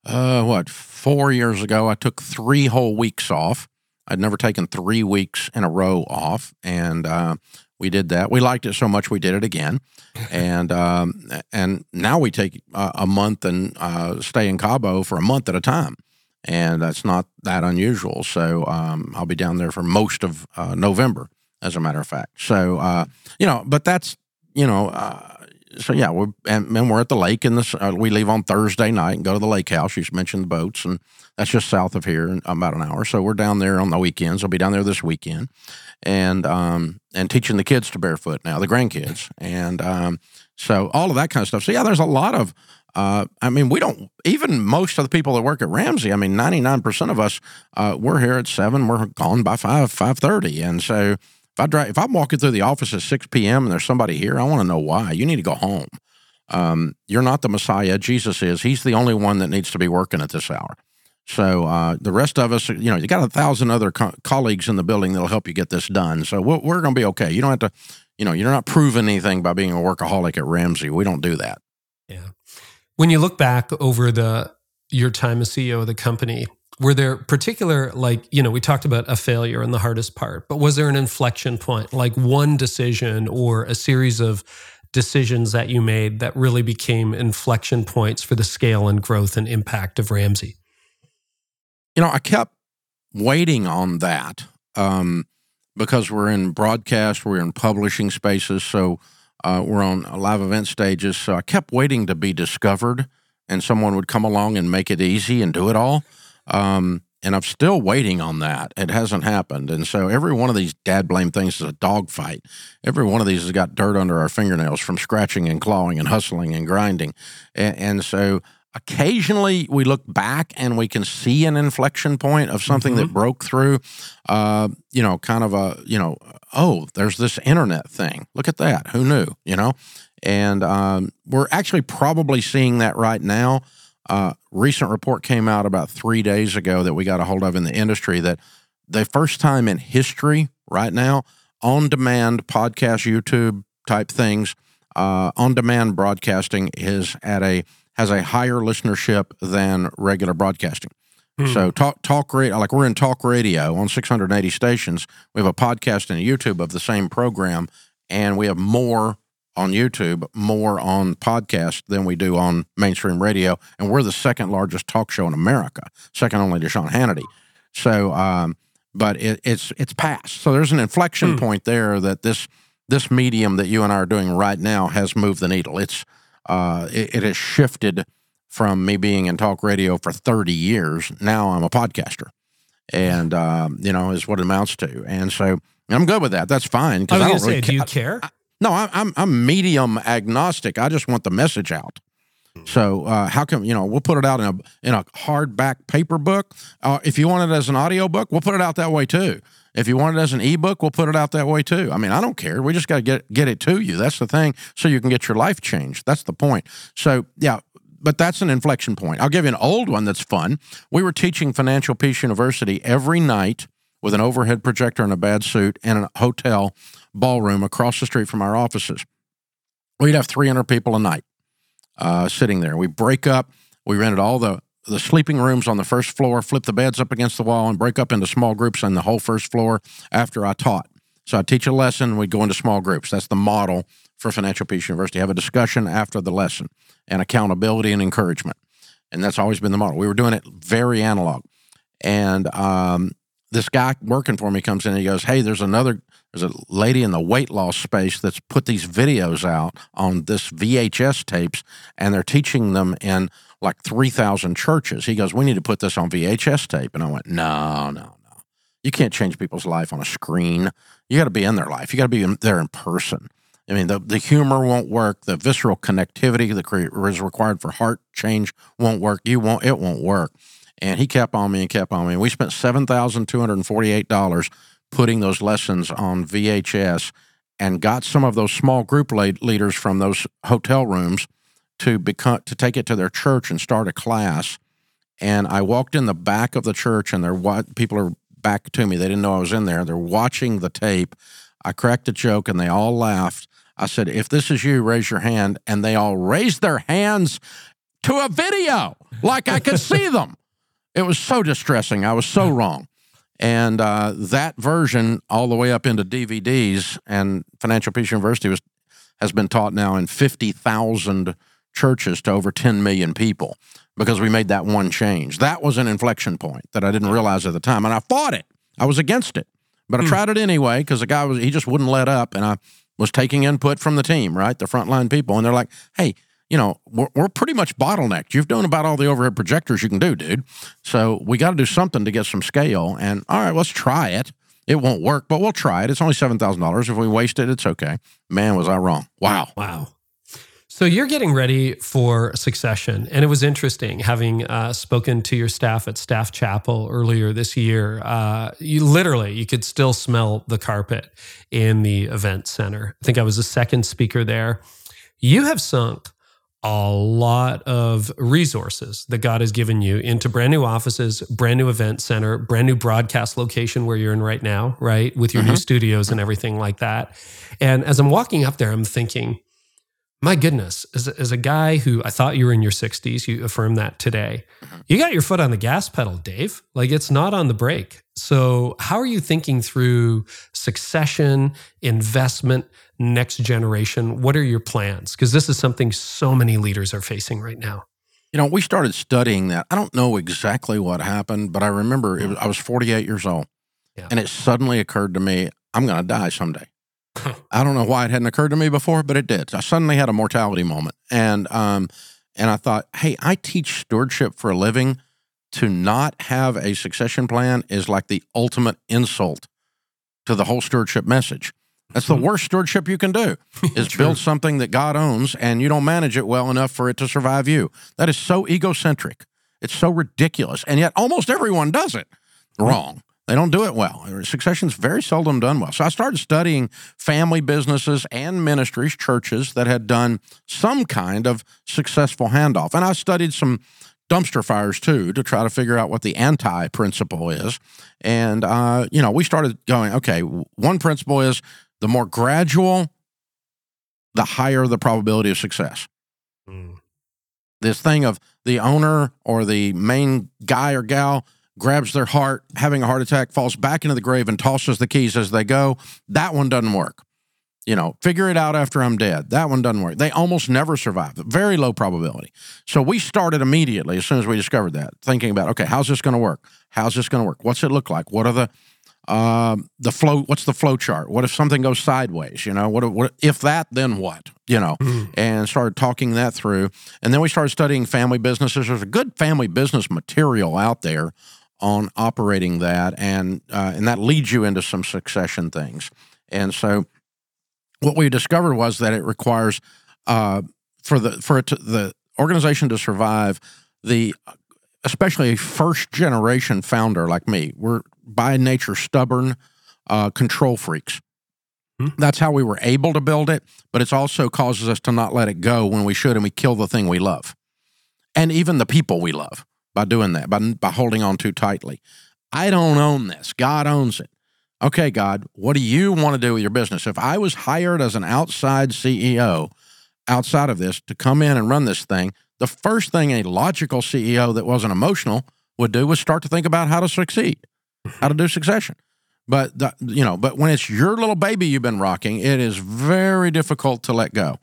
C: uh, what, four years ago, I took three whole weeks off. I'd never taken three weeks in a row off, and uh, we did that. We liked it so much we did it again, [laughs] and um, and now we take uh, a month and uh, stay in Cabo for a month at a time, and that's not that unusual. So um, I'll be down there for most of uh, November, as a matter of fact. So uh, you know, but that's you know. Uh, so yeah, we're and, and we're at the lake, and this uh, we leave on Thursday night and go to the lake house. You mentioned the boats, and that's just south of here, in about an hour. So we're down there on the weekends. I'll be down there this weekend, and um and teaching the kids to barefoot now, the grandkids, and um so all of that kind of stuff. So yeah, there's a lot of. Uh, I mean, we don't even most of the people that work at Ramsey. I mean, ninety nine percent of us, uh, we're here at seven. We're gone by five five thirty, and so if I drive, if I'm walking through the office at six p.m. and there's somebody here, I want to know why. You need to go home. Um, you're not the Messiah. Jesus is. He's the only one that needs to be working at this hour. So uh, the rest of us, you know, you got a thousand other co- colleagues in the building that'll help you get this done. So we're, we're going to be okay. You don't have to, you know, you're not proving anything by being a workaholic at Ramsey. We don't do that.
B: Yeah. When you look back over the your time as CEO of the company, were there particular like you know we talked about a failure and the hardest part, but was there an inflection point, like one decision or a series of decisions that you made that really became inflection points for the scale and growth and impact of Ramsey?
C: You know, I kept waiting on that um, because we're in broadcast, we're in publishing spaces, so uh, we're on live event stages. So I kept waiting to be discovered, and someone would come along and make it easy and do it all. Um, and I'm still waiting on that. It hasn't happened. And so every one of these dad blame things is a dogfight. Every one of these has got dirt under our fingernails from scratching and clawing and hustling and grinding. And, and so occasionally we look back and we can see an inflection point of something that broke through. Uh, you know, kind of a you know, oh, there's this internet thing. Look at that. Who knew? You know, and um, we're actually probably seeing that right now. Uh, recent report came out about three days ago that we got a hold of in the industry that the first time in history right now on demand podcast youtube type things uh, on demand broadcasting is at a has a higher listenership than regular broadcasting. So talk talk radio like we're in talk radio on 680 stations. We have a podcast and a youtube of the same program and we have more on YouTube, more on podcast than we do on mainstream radio, and we're the second largest talk show in America, second only to Sean Hannity. So, um, but it, it's it's past. So there's an inflection point there that this this medium that you and I are doing right now has moved the needle. It's uh, it, it has shifted from me being in talk radio for 30 years. Now I'm a podcaster, and um, you know is what it amounts to. And so I'm good with that. That's fine
B: I was
C: I,
B: going
C: don't really
B: say, do you
C: ca-
B: care?
C: No, I, I'm I'm medium agnostic. I just want the message out. So uh, how come you know we'll put it out in a in a hardback paper book? Uh, if you want it as an audio book, we'll put it out that way too. If you want it as an ebook, we'll put it out that way too. I mean, I don't care. We just got to get get it to you. That's the thing, so you can get your life changed. That's the point. So yeah, but that's an inflection point. I'll give you an old one that's fun. We were teaching Financial Peace University every night with an overhead projector and a bad suit in a hotel ballroom across the street from our offices. We'd have 300 people a night uh, sitting there. We break up. We rented all the the sleeping rooms on the first floor, flip the beds up against the wall, and break up into small groups on the whole first floor. After I taught, so I teach a lesson, we go into small groups. That's the model for Financial Peace University. Have a discussion after the lesson, and accountability and encouragement, and that's always been the model. We were doing it very analog, and um, this guy working for me comes in and he goes, "Hey, there's another there's a lady in the weight loss space that's put these videos out on this VHS tapes, and they're teaching them in like 3,000 churches. He goes, We need to put this on VHS tape. And I went, No, no, no. You can't change people's life on a screen. You got to be in their life, you got to be in there in person. I mean, the, the humor won't work. The visceral connectivity that is required for heart change won't work. You won't, it won't work. And he kept on me and kept on me. We spent $7,248 putting those lessons on VHS, and got some of those small group leaders from those hotel rooms to become to take it to their church and start a class. And I walked in the back of the church, and they're people are back to me. They didn't know I was in there. They're watching the tape. I cracked a joke, and they all laughed. I said, "If this is you, raise your hand." And they all raised their hands to a video, like I could see [laughs] them. It was so distressing. I was so wrong. And uh, that version, all the way up into DVDs, and Financial Peace University was has been taught now in fifty thousand churches to over ten million people because we made that one change. That was an inflection point that I didn't realize at the time, and I fought it. I was against it, but I tried it anyway because the guy was he just wouldn't let up, and I was taking input from the team, right, the frontline people, and they're like, "Hey, you know, we're, we're pretty much bottlenecked. You've done about all the overhead projectors you can do, dude. So we got to do something to get some scale. And all right, let's try it. It won't work, but we'll try it. It's only seven thousand dollars. If we waste it, it's okay. Man, was I wrong? Wow.
B: Wow. So you're getting ready for succession, and it was interesting having uh, spoken to your staff at Staff Chapel earlier this year. Uh, you literally you could still smell the carpet in the event center. I think I was the second speaker there. You have sunk a lot of resources that God has given you into brand new offices, brand new event center, brand new broadcast location where you're in right now, right? With your new mm-hmm. studios and everything like that. And as I'm walking up there, I'm thinking, my goodness, as a, as a guy who I thought you were in your 60s, you affirmed that today. Mm-hmm. You got your foot on the gas pedal, Dave. Like it's not on the brake. So, how are you thinking through succession, investment, next generation? What are your plans? Because this is something so many leaders are facing right now.
C: You know, we started studying that. I don't know exactly what happened, but I remember it mm-hmm. was, I was 48 years old,
B: Yeah.
C: and it suddenly occurred to me, I'm going to die someday. I don't know why it hadn't occurred to me before, but it did. I suddenly had a mortality moment, and um, and I thought, hey, I teach stewardship for a living. To not have a succession plan is like the ultimate insult to the whole stewardship message. That's the worst stewardship you can do [laughs] is build something that God owns and you don't manage it well enough for it to survive you. That is so egocentric. It's so ridiculous. And yet almost everyone does it wrong. They don't do it well. Succession's very seldom done well. So I started studying family businesses and ministries, churches that had done some kind of successful handoff. And I studied some dumpster fires too to try to figure out what the anti principle is. And, uh, you know, we started going, okay, one principle is the more gradual, the higher the probability of success.
B: Mm.
C: This thing of the owner or the main guy or gal grabs their heart, having a heart attack, falls back into the grave, and tosses the keys as they go. That one doesn't work. You know, figure it out after I'm dead. That one doesn't work. They almost never survive. Very low probability. So we started immediately as soon as we discovered that, thinking about, okay, how's this going to work? How's this going to work? What's it look like? What are the um, the flow? What's the flow chart? What if something goes sideways? You know, what, what if that? Then what? You know,
B: Mm.
C: and started talking that through. And then we started studying family businesses. There's a good family business material out there on operating that, and uh, and that leads you into some succession things. And so, what we discovered was that it requires uh, for the for it to, the organization to survive, the especially a first generation founder like me, we're by nature stubborn, uh, control freaks.
B: Hmm.
C: That's how we were able to build it, but it also causes us to not let it go when we should, and we kill the thing we love, and even the people we love by doing that, by, by holding on too tightly. I don't own this. God owns it. Okay, God, what do you want to do with your business? If I was hired as an outside CEO outside of this to come in and run this thing, the first thing a logical CEO that wasn't emotional would do was start to think about how to succeed, how to do succession. But the, you know, but when it's your little baby you've been rocking, it is very difficult to let go.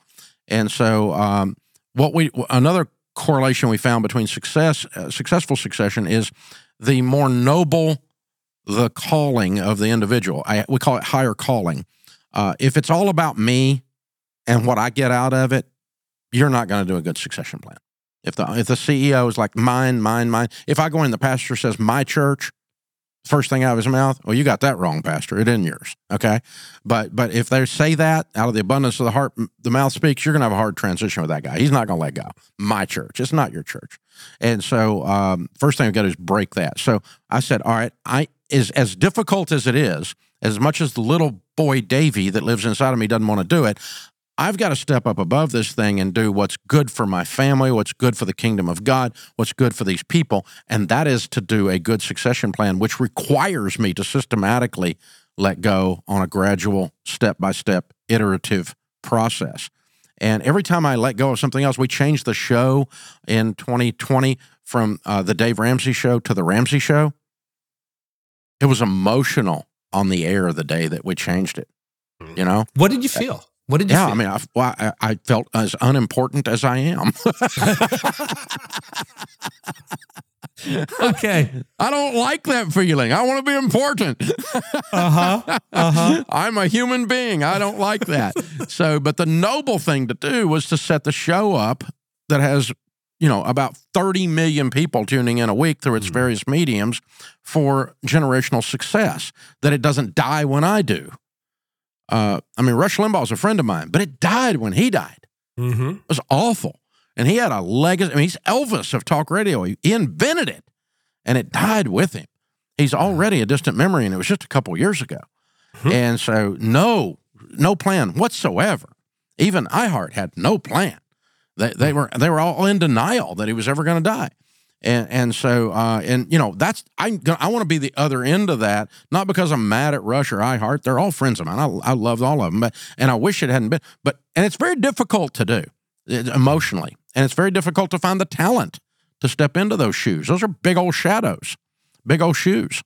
C: And so, um, what we another correlation we found between success, uh, successful succession, is the more noble the calling of the individual. I, we call it higher calling. Uh, if it's all about me and what I get out of it, you're not going to do a good succession plan. If the if the CEO is like mine, mine, mine. If I go in, the pastor says my church, first thing out of his mouth, well, you got that wrong, pastor. It isn't yours. Okay, but but if they say that out of the abundance of the heart, the mouth speaks. You're to have a hard transition with that guy. He's not to let go. My church. It's not your church. And so, um, first thing I got to is break that. So I said, all right, I is as difficult as it is, as much as the little boy Davy that lives inside of me doesn't want to do it. I've got to step up above this thing and do what's good for my family, what's good for the kingdom of God, what's good for these people. And that is to do a good succession plan, which requires me to systematically let go on a gradual, step by step, iterative process. And every time I let go of something else, we changed the show in 2020 from uh, the Dave Ramsey show to the Ramsey show. It was emotional on the air the day that we changed it. You know,
B: What did you feel? What did you
C: yeah,
B: feel?
C: I mean, I, well, I, I felt as unimportant as I am. [laughs]
B: okay.
C: I don't like that feeling. I want to be important.
B: Uh huh. Uh huh. [laughs]
C: I'm a human being. I don't like that. so, but the noble thing to do was to set the show up that has, you know, about 30 million people tuning in a week through its various mediums for generational success, that it doesn't die when I do. Uh, I mean, Rush Limbaugh is a friend of mine, but it died when he died.
B: Mm-hmm.
C: It was awful. And he had a legacy. I mean, he's Elvis of talk radio. He, invented it, and it died with him. He's already a distant memory, and it was just a couple years ago.
B: Hmm.
C: And so, no, no plan whatsoever. Even iHeart had no plan. They, they were they were all in denial that he was ever going to die. And and so uh, and you know that's I'm I want to be the other end of that not because I'm mad at Rush or iHeart. They're all friends of mine. I I love all of them but and I wish it hadn't been but and it's very difficult to do emotionally. And it's very difficult to find the talent to step into those shoes. Those are big old shadows big old shoes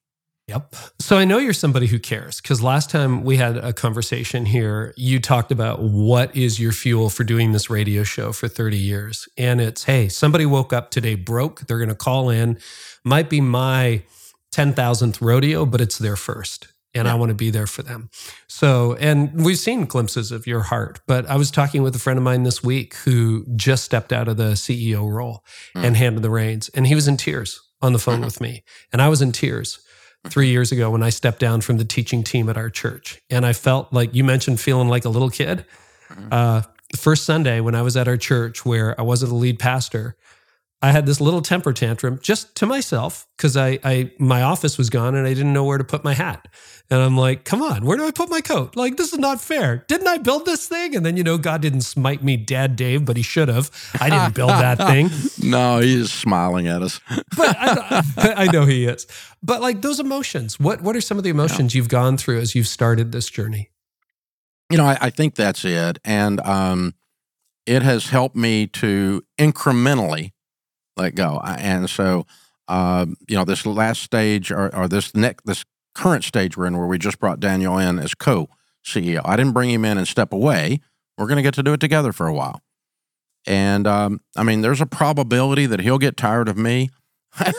B: Yep. So I know you're somebody who cares because last time we had a conversation here, you talked about what is your fuel for doing this radio show for 30 years. And it's, hey, somebody woke up today broke. They're going to call in. Might be my 10,000th rodeo, but it's their first. And I want to be there for them. So, and we've seen glimpses of your heart, but I was talking with a friend of mine this week who just stepped out of the CEO role hmm. and handed the reins, and he was in tears on the phone mm-hmm. with me, and I was in tears three years ago when I stepped down from the teaching team at our church. And I felt like you mentioned feeling like a little kid. Uh, the first Sunday when I was at our church where I wasn't the lead pastor, I had this little temper tantrum just to myself because I, I my office was gone and I didn't know where to put my hat. And I'm like, come on, where do I put my coat? Like, this is not fair. Didn't I build this thing? And then, you know, God didn't smite me, Dad Dave, but he should have. I didn't [laughs] build that thing.
C: No, he's smiling at us. [laughs]
B: But I, I know he is. But like those emotions, what what are some of the emotions you've gone through as you've started this journey?
C: You know, I, I think that's it. And um, it has helped me to incrementally let go. And so, uh, you know, this last stage or, or this next, this current stage we're in where we just brought Daniel in as co CEO. I didn't bring him in and step away. We're going to get to do it together for a while. And um, I mean, there's a probability that he'll get tired of me. [laughs]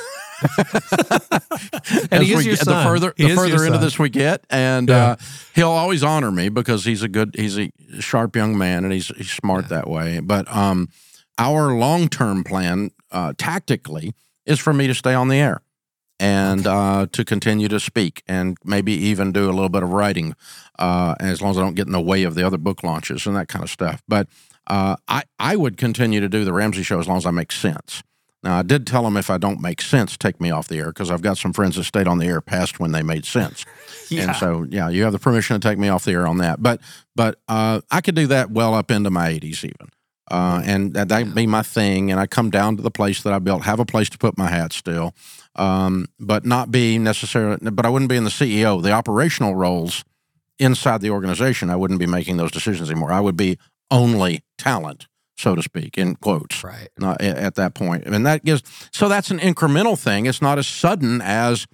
B: And he is
C: we
B: your son.
C: The further,
B: He
C: the further into
B: son.
C: this we get, and
B: Yeah.
C: uh, he'll always honor me because he's a good, he's a sharp young man, and he's he's smart that way. But um, our long term plan, uh, tactically, is for me to stay on the air and uh, to continue to speak and maybe even do a little bit of writing, uh, as long as I don't get in the way of the other book launches and that kind of stuff. But uh, I I would continue to do the Ramsey show as long as I make sense. Now, I did tell them if I don't make sense, take me off the air because I've got some friends that stayed on the air past when they made sense. [laughs] And so, yeah, you have the permission to take me off the air on that. But but uh, I could do that well up into my 80s even. Uh, and that that'd be my thing. And I come down to the place that I built, have a place to put my hat still, um, but not be necessarily, but I wouldn't be in the CEO. The operational roles inside the organization, I wouldn't be making those decisions anymore. I would be only talent, so to speak, in quotes
B: Right.
C: not at, at that point. And that gives so that's an incremental thing. It's not as sudden as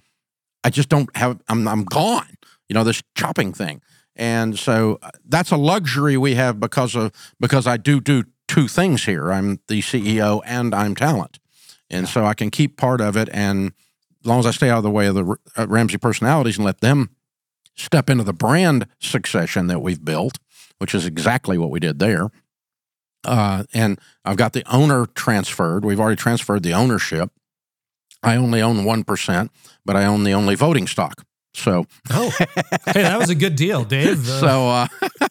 C: I just don't have I'm I'm gone. You know, this chopping thing. And so uh, that's a luxury we have because of because I do do two things here. I'm the CEO and I'm talent. And so I can keep part of it and as long as I stay out of the way of the uh, Ramsey personalities and let them step into the brand succession that we've built, which is exactly what we did there. Uh, and I've got the owner transferred. We've already transferred the ownership. I only own 1%, but I own the only voting stock. So,
B: Oh, hey, that was a good deal, Dave. [laughs] Uh,
C: so, uh,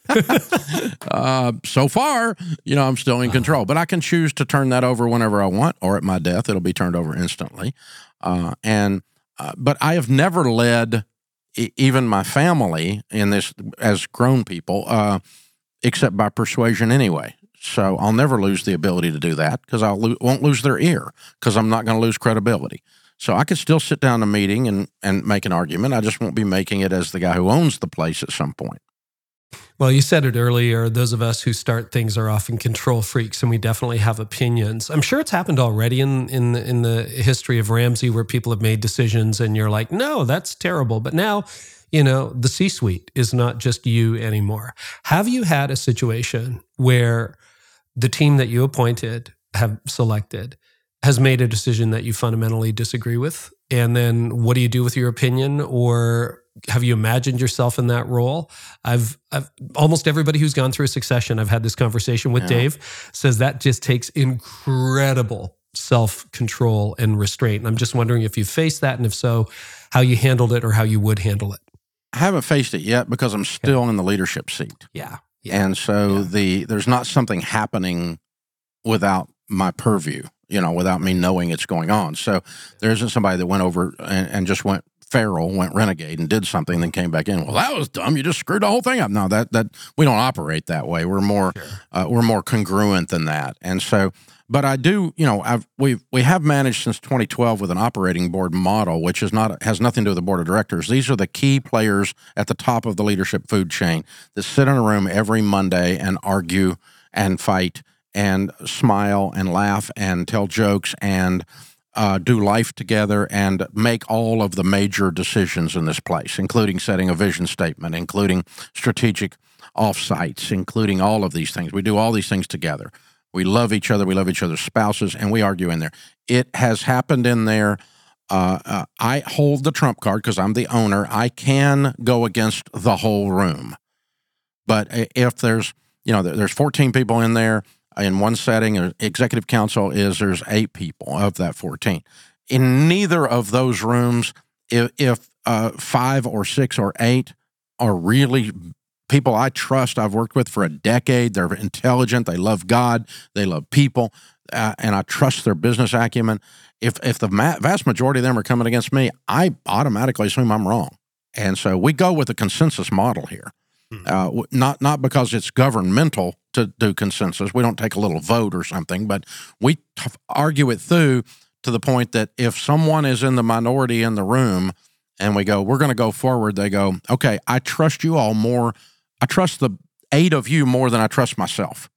C: [laughs] uh, so far, you know, I'm still in control, but I can choose to turn that over whenever I want, or at my death, it'll be turned over instantly. Uh, and, uh, but I have never led even my family in this as grown people, uh, except by persuasion anyway. So I'll never lose the ability to do that because I lo- won't lose their ear because I'm not going to lose credibility. So I could still sit down a meeting and, and make an argument. I just won't be making it as the guy who owns the place at some point.
B: Well, you said it earlier. Those of us who start things are often control freaks, and we definitely have opinions. I'm sure it's happened already in in the, in the history of Ramsey, where people have made decisions, and you're like, "No, that's terrible." But now, you know, the C-suite is not just you anymore. Have you had a situation where the team that you appointed have selected has made a decision that you fundamentally disagree with, and then what do you do with your opinion, or have you imagined yourself in that role? I've, I've almost everybody who's gone through a succession, I've had this conversation with
C: Yeah.
B: Dave, says that just takes incredible self control and restraint. And I'm just wondering if you faced that, and if so, how you handled it or how you would handle it.
C: I haven't faced it yet because I'm still in the leadership seat.
B: Yeah. Yeah.
C: And so
B: Yeah.
C: the there's not something happening without my purview, you know, without me knowing it's going on. So there isn't somebody that went over and, and just went feral, went renegade, and did something, then came back in. Well, that was dumb. You just screwed the whole thing up. No, that that we don't operate that way. We're more uh, we're more congruent than that. And so, but I do, you know, I've we we have managed since 2012 with an operating board model, which is not has nothing to do with the board of directors. These are the key players at the top of the leadership food chain that sit in a room every Monday and argue and fight and smile and laugh and tell jokes and uh, do life together and make all of the major decisions in this place, including setting a vision statement, including strategic offsites, including all of these things. We do all these things together. We love each other. We love each other's spouses, and we argue in there. It has happened in there. Uh, uh, I hold the trump card because I'm the owner. I can go against the whole room, but if there's you know there's 14 people in there in one setting, or executive council is there's eight people of that 14. In neither of those rooms, if, if uh, five or six or eight are really people I trust. I've worked with for a decade. They're intelligent. They love God. They love people, uh, and I trust their business acumen. If if the ma- vast majority of them are coming against me, I automatically assume I'm wrong, and so we go with a consensus model here. Uh, not not because it's governmental to do consensus. We don't take a little vote or something, but we t- argue it through to the point that if someone is in the minority in the room and we go, we're going to go forward, they go, okay, I trust you all more. I trust the eight of you more than I trust myself.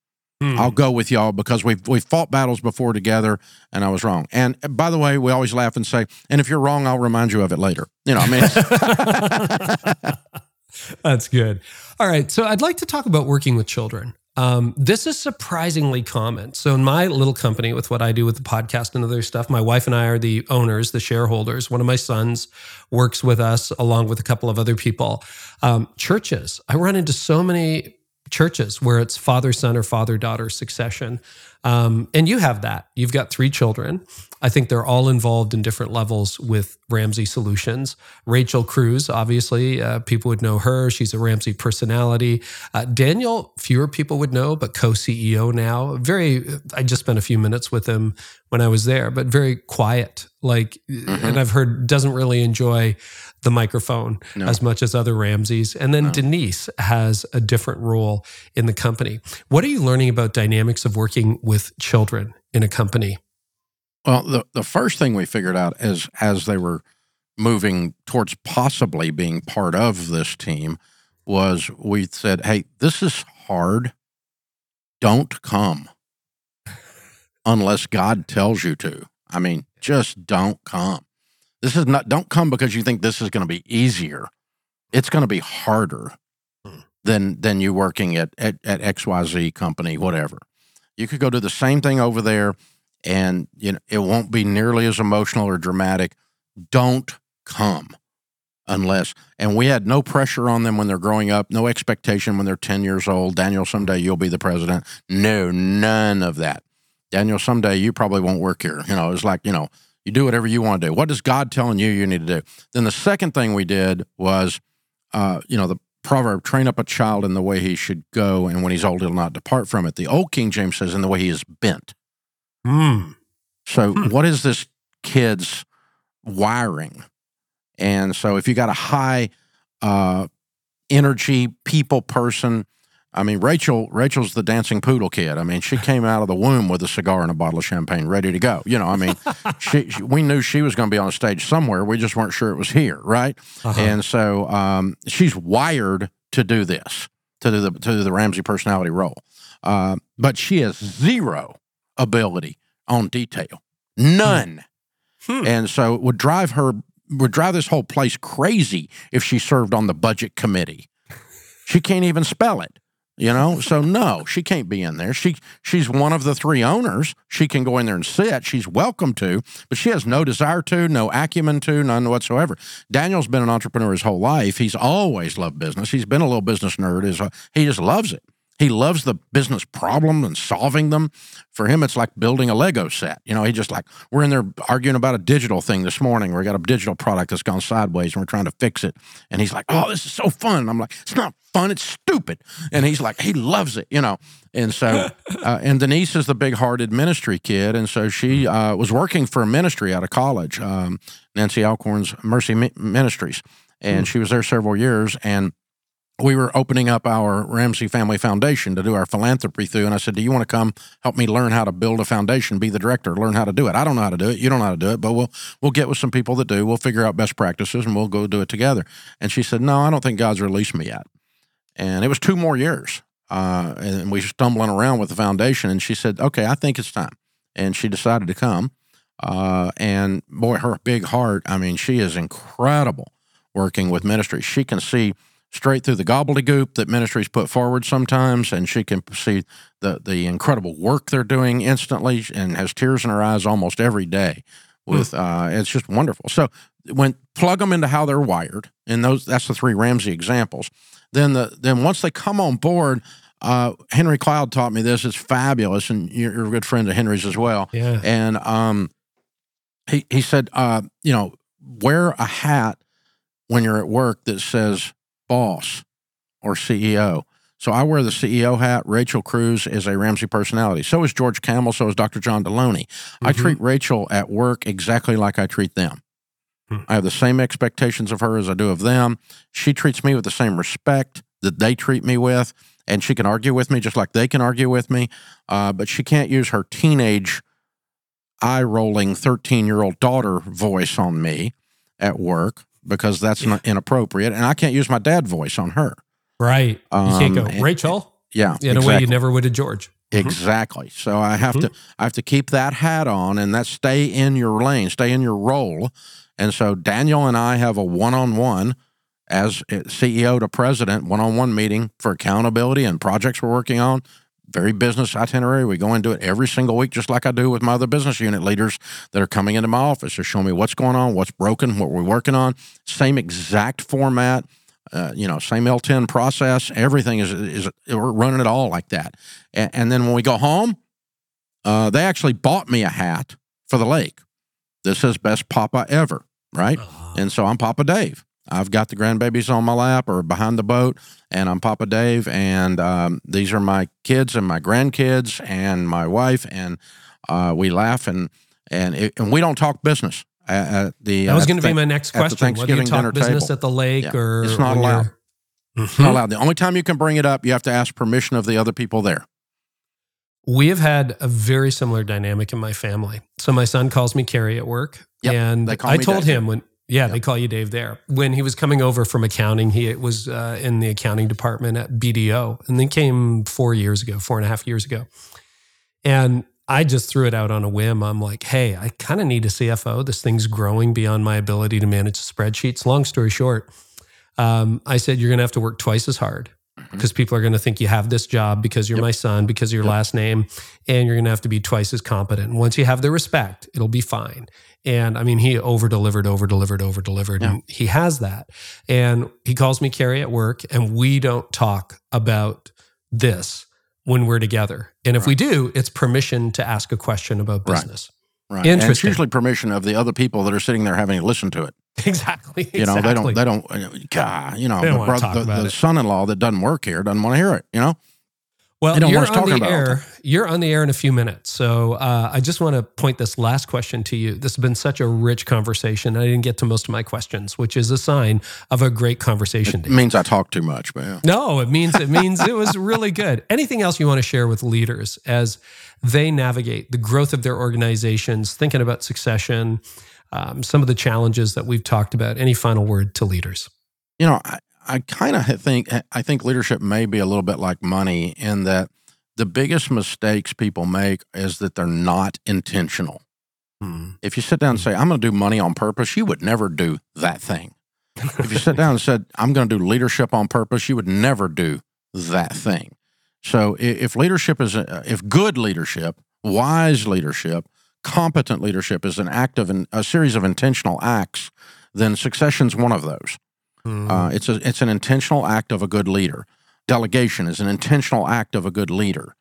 B: Hmm.
C: I'll go with y'all because we've we've fought battles before together, and I was wrong. And uh, by the way, we always laugh and say, and if you're wrong, I'll remind you of it later. You know, I mean, [laughs] [laughs]
B: That's good. All right. So I'd like to talk about working with children. Um, this is surprisingly common. So, in my little company, with what I do with the podcast and other stuff, my wife and I are the owners, the shareholders. One of my sons works with us along with a couple of other people. Um, churches, I run into so many churches where it's father son or father daughter succession. Um, and you have that. You've got three children. I think they're all involved in different levels with Ramsey Solutions. Rachel Cruz, obviously, uh, people would know her. She's a Ramsey personality. Uh, Daniel, fewer people would know, but co CEO now. Very, I just spent a few minutes with him when I was there, but very quiet. Like, and I've heard doesn't really enjoy the microphone
C: No.
B: as much as other Ramseys. And then Denise has a different role in the company. What are you learning about dynamics of working with children in a company?
C: Well, the, the first thing we figured out is as they were moving towards possibly being part of this team was we said, hey, this is hard. Don't come [laughs] unless God tells you to. I mean, just don't come. This is not, don't come because you think this is going to be easier. It's going to be harder hmm. than, than you working at, at, at XYZ company, whatever. You could go do the same thing over there and you know it won't be nearly as emotional or dramatic. Don't come unless and we had no pressure on them when they're growing up no expectation when they're 10 years old. Daniel someday you'll be the president. No none of that. Daniel someday you probably won't work here. You know it's like you know you do whatever you want to do. What is god telling you you need to do? Then the second thing we did was uh, you know the proverb train up a child in the way he should go and when he's old he'll not depart from it. The old king james says in the way he is bent
B: Hmm.
C: so, what is this kid's wiring? And so, if you got a high uh, energy people person, I mean, Rachel. Rachel's the dancing poodle kid. I mean, she came out of the womb with a cigar and a bottle of champagne, ready to go. You know, I mean, [laughs] she, she we knew she was going to be on a stage somewhere. We just weren't sure it was here, right?
B: Uh-huh.
C: And so, um, she's wired to do this, to do the to do the Ramsey personality role. Uh, but she has zero ability on detail, none.
B: Hmm.
C: And so it would drive her would drive this whole place crazy if she served on the budget committee. She can't even spell it, you know. So [laughs] no, she can't be in there. She she's one of the three owners. She can go in there and sit. She's welcome to, but she has no desire to, no acumen to, none whatsoever. Daniel's been an entrepreneur his whole life. He's always loved business. He's been a little business nerd. Is he just loves it. He loves the business problem and solving them. For him, it's like building a Lego set. You know, he just like, we're in there arguing about a digital thing this morning. We got a digital product that's gone sideways and we're trying to fix it. And he's like, oh, this is so fun. And I'm like, it's not fun, it's stupid. And he's like, he loves it, you know. And so, [laughs] uh, and Denise is the big hearted ministry kid. And so she uh, was working for a ministry out of college, um, Nancy Alcorn's Mercy Ministries. And she was there several years. And we were opening up our Ramsey Family Foundation to do our philanthropy through. And I said, Do you want to come help me learn how to build a foundation, be the director, learn how to do it? I don't know how to do it. You don't know how to do it, but we'll we'll get with some people that do. We'll figure out best practices and we'll go do it together. And she said, No, I don't think God's released me yet. And it was two more years. Uh, and we were stumbling around with the foundation. And she said, Okay, I think it's time. And she decided to come. Uh, and boy, her big heart, I mean, she is incredible working with ministry. She can see straight through the gobbledygook that ministries put forward sometimes, and she can see the the incredible work they're doing instantly, and has tears in her eyes almost every day. With uh, it's just wonderful. So when plug them into how they're wired, and those that's the three Ramsey examples. Then the then once they come on board, uh, Henry Cloud taught me this. It's fabulous, and you're, you're a good friend of Henry's as well.
B: Yeah.
C: And um, he he said, uh, you know, wear a hat when you're at work that says boss or CEO. So I wear the CEO hat. Rachel Cruz is a Ramsey personality. So is George Kamel. So is Dr. John Deloney. I
B: Mhm.
C: treat Rachel at work exactly like I treat them.
B: Hmm.
C: I have the same expectations of her as I do of them. She treats me with the same respect that they treat me with, and she can argue with me just like they can argue with me. Uh, but she can't use her teenage, eye rolling 13 year old daughter voice on me at work because that's not inappropriate. And I can't use my dad voice on her.
B: Right. you can't
C: Um,
B: go, Rachel,
C: Yeah.
B: in a way you never would to George. Mhm.
C: Exactly. So I have to I have to keep that hat on and that stay in your lane, stay in your role. And so Daniel and I have a one-on-one as uh, CEO to president one-on-one meeting for accountability and projects we're working on. Very business itinerary. We go into it every single week, just like I do with my other business unit leaders that are coming into my office to show me what's going on, what's broken, what we're working on. Same exact format, uh, you know, same L10 process. Everything is is we're running it all like that. And, and then when we go home, uh, they actually bought me a hat for the lake. This says best Papa ever, right?
B: Uh-huh.
C: And so I'm Papa Dave. I've got the grandbabies on my lap or behind the boat, and I'm Papa Dave. And um, these are my kids and my grandkids and my wife, and uh, we laugh and and it, and we don't talk business. At, at the
B: That was going to be my next question. Whether you
C: Thanksgiving
B: talk
C: dinner
B: business
C: table.
B: at the lake
C: Yeah.
B: or
C: It's not allowed.
B: you're-
C: It's not allowed. The only time you can bring it up, you have to ask permission of the other people there.
B: We have had a very similar dynamic in my family. So my son calls me Carey at work,
C: Yep,
B: and I told
C: Dave.
B: him when yeah
C: Yep.
B: they call you Dave there when he was coming over from accounting. He was uh, in the accounting department at BDO, and then came four years ago, four and a half years ago, and. I just threw it out on a whim. I'm like, hey, I kind of need a CFO. This thing's growing beyond my ability to manage spreadsheets. Long story short, um, I said, you're going to have to work twice as hard Mm-hmm. because people are going to think you have this job because you're
C: Yep.
B: my son, because of your
C: Yep.
B: last name, and you're going to have to be twice as competent. Once you have the respect, it'll be fine. And I mean, he over delivered, over delivered, over delivered, and he has that. And he calls me Carey at work, and we don't talk about this when we're together. And if we do, it's permission to ask a question about
C: Right.
B: business.
C: Right. And it's usually permission of the other people that are sitting there having to listen to it. [laughs]
B: Exactly.
C: You know, they don't, they don't, uh, God, you know, the, brother, the, the son-in-law that doesn't work here doesn't want to hear it. You know,
B: Well, you're on the air. You're on the air in a few minutes, so uh, I just want to point this last question to you. This has been such a rich conversation. I didn't get to most of my questions, which is a sign of a great conversation.
C: it
B: Dave.
C: means I talk too much, but yeah.
B: No, it means it means it was really good. [laughs] Anything else you want to share with leaders as they navigate the growth of their organizations, thinking about succession, um, some of the challenges that we've talked about? Any final word to leaders?
C: you know, I, I kind of think I think leadership may be a little bit like money in that the biggest mistakes people make is that they're not intentional. If you sit down and say, I'm going to do money on purpose, you would never do that thing. if you sit down and said, I'm going to do leadership on purpose, you would never do that thing. So if leadership is, if good leadership, wise leadership, competent leadership is an act of an, a series of intentional acts, then succession's one of those. Uh, it's a it's an intentional act of a good leader. Delegation is an intentional act of a good leader.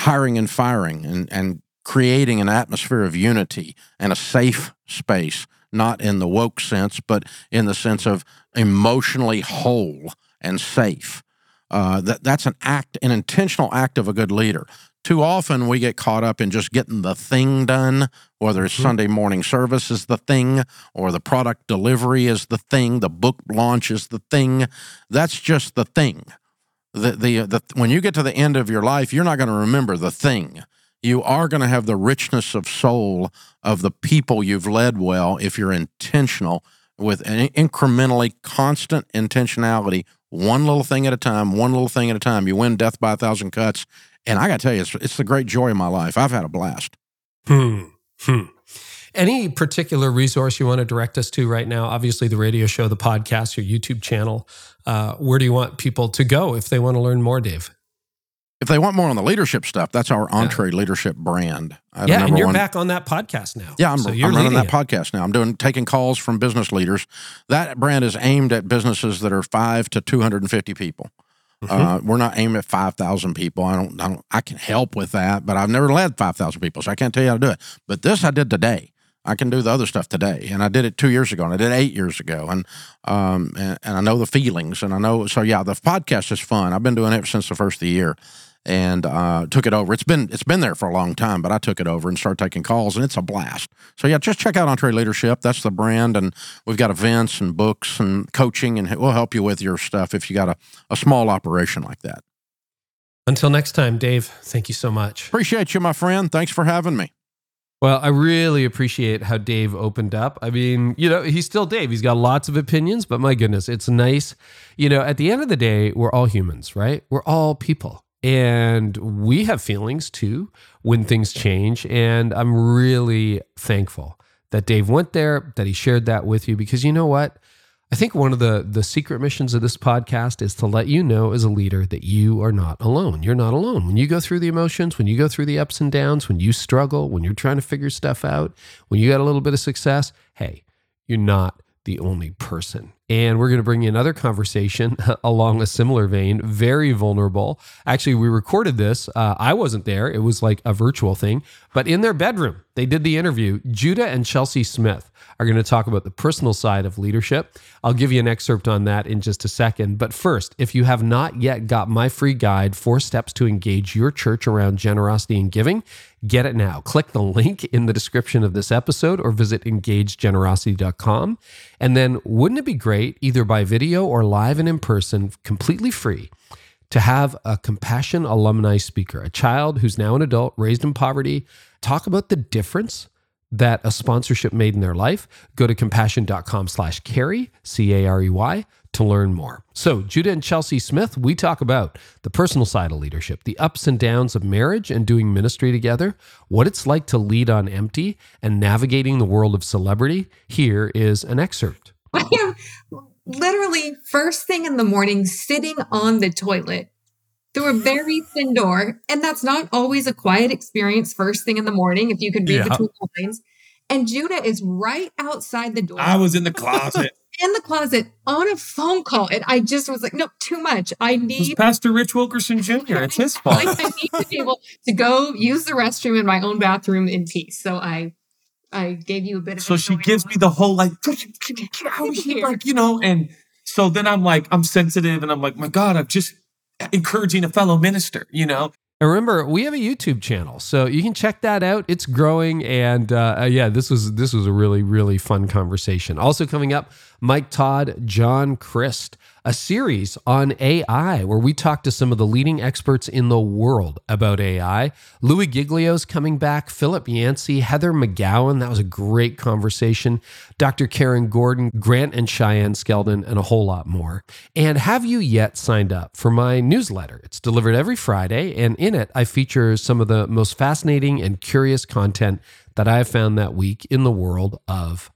C: Hiring and firing and, and creating an atmosphere of unity and a safe space, not in the woke sense, but in the sense of emotionally whole and safe. Uh, that that's an act, an intentional act of a good leader. Too often we get caught up in just getting the thing done, whether it's mm-hmm. Sunday morning service is the thing, or the product delivery is the thing, the book launch is the thing. That's just the thing. The, the, the, when you get to the end of your life, you're not going to remember the thing. You are going to have the richness of soul of the people you've led well if you're intentional with an incrementally constant intentionality, one little thing at a time, one little thing at a time. You win death by a thousand cuts. And I got to tell you, it's, it's the great joy of my life. I've had a blast.
B: Hmm. Hmm. Any particular resource you want to direct us to right now? Obviously, the radio show, the podcast, your YouTube channel. Uh, where do you want people to go if they want to learn more, Dave?
C: If they want more on the leadership stuff, that's our EntreLeadership brand. I
B: yeah, and you're
C: one-
B: back on that podcast now.
C: Yeah, I'm,
B: so
C: I'm running that podcast now. I'm doing taking calls from business leaders. That brand is aimed at businesses that are five to 250 people.
B: Mm-hmm.
C: Uh, we're not aimed at 5,000 people. I don't, I don't. I can help with that, but I've never led 5,000 people, so I can't tell you how to do it. But this I did today. I can do the other stuff today. And I did it two years ago, and I did it eight years ago, and um, and, and I know the feelings, and I know. So yeah, the podcast is fun. I've been doing it since the first of the year, and uh, took it over. It's been it's been there for a long time, but I took it over and started taking calls, and it's a blast. So yeah, just check out EntreLeadership. That's the brand, and we've got events and books and coaching, and we'll help you with your stuff if you got a, a small operation like that.
B: Until next time, Dave, thank you so much.
C: Appreciate you, my friend. Thanks for having me.
B: Well, I really appreciate how Dave opened up. I mean, you know, he's still Dave. He's got lots of opinions, but my goodness, it's nice. You know, at the end of the day, we're all humans, right? We're all people. And we have feelings too when things change. And I'm really thankful that Dave went there, that he shared that with you, because you know what? I think one of the the secret missions of this podcast is to let you know as a leader that you are not alone. You're not alone. When you go through the emotions, when you go through the ups and downs, when you struggle, when you're trying to figure stuff out, when you got a little bit of success, hey, you're not the only person. And we're going to bring you another conversation [laughs] along a similar vein, very vulnerable. Actually, we recorded this. Uh, I wasn't there, it was like a virtual thing, but in their bedroom, they did the interview. Judah and Chelsea Smith are going to talk about the personal side of leadership. I'll give you an excerpt on that in just a second. But first, if you have not yet got my free guide, Four Steps to Engage Your Church Around Generosity and Giving, get it now. Click the link in the description of this episode or visit engagegenerosity.com. And then, wouldn't it be great, either by video or live and in person, completely free? to have a compassion alumni speaker, a child who's now an adult, raised in poverty, talk about the difference that a sponsorship made in their life, go to compassion.com slash carey, C-A-R-E-Y, to learn more. So Judah and Chelsea Smith, we talk about the personal side of leadership, the ups and downs of marriage and doing ministry together, what it's like to lead on empty, and navigating the world of celebrity. Here is an excerpt.
D: I am literally first thing in the morning sitting on the toilet through a very thin door. And that's not always a quiet experience first thing in the morning, if you can read yeah. between the lines. And Judah is right outside the door.
E: I was in the closet. [laughs]
D: in the closet on a phone call. And I just was like, no, too much. I need
E: Pastor Rich Wilkerson Jr. [laughs] It's his fault.
D: like, I need to be able to go use the restroom in my own bathroom in peace. So I I gave you a bit of
E: So she gives me the whole like, [laughs] [laughs] like, you know, and so then I'm like, I'm sensitive and I'm like, my God, I'm just encouraging a fellow minister, you know?
B: And remember, we have a YouTube channel, so you can check that out. It's growing, and uh, uh, yeah, this was this was a really really fun conversation. Also coming up, Mike Todd, John Crist a series on AI where we talk to some of the leading experts in the world about AI. Louie Giglio's coming back, Philip Yancey, Heather McGowan. That was a great conversation. Dr. Karen Gordon, Grant and Cheyenne Skeldon, and a whole lot more. And have you yet signed up for my newsletter? It's delivered every Friday, and in it, I feature some of the most fascinating and curious content that I have found that week in the world of,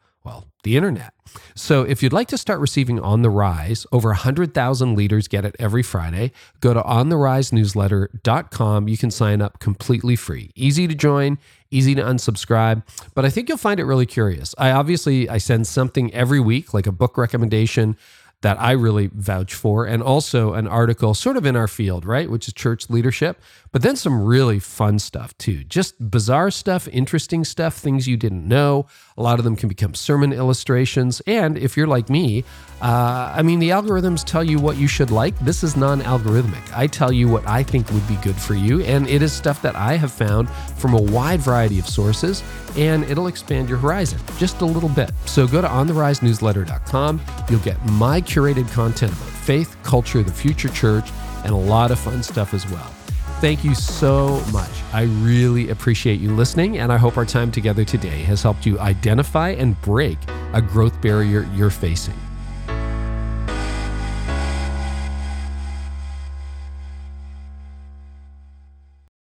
B: the internet. So if you'd like to start receiving On the Rise, over 100,000 leaders get it every Friday. Go to ontherisenewsletter.com. You can sign up completely free. Easy to join, easy to unsubscribe, but I think you'll find it really curious. I obviously I send something every week like a book recommendation, that I really vouch for, and also an article sort of in our field, right, which is church leadership, but then some really fun stuff too. Just bizarre stuff, interesting stuff, things you didn't know. A lot of them can become sermon illustrations. And if you're like me, uh, I mean, the algorithms tell you what you should like. This is non algorithmic. I tell you what I think would be good for you, and it is stuff that I have found from a wide variety of sources, and it'll expand your horizon just a little bit. So go to ontherisenewsletter.com. You'll get my curated content about faith, culture, the future church, and a lot of fun stuff as well. Thank you so much. I really appreciate you listening, and I hope our time together today has helped you identify and break a growth barrier you're facing.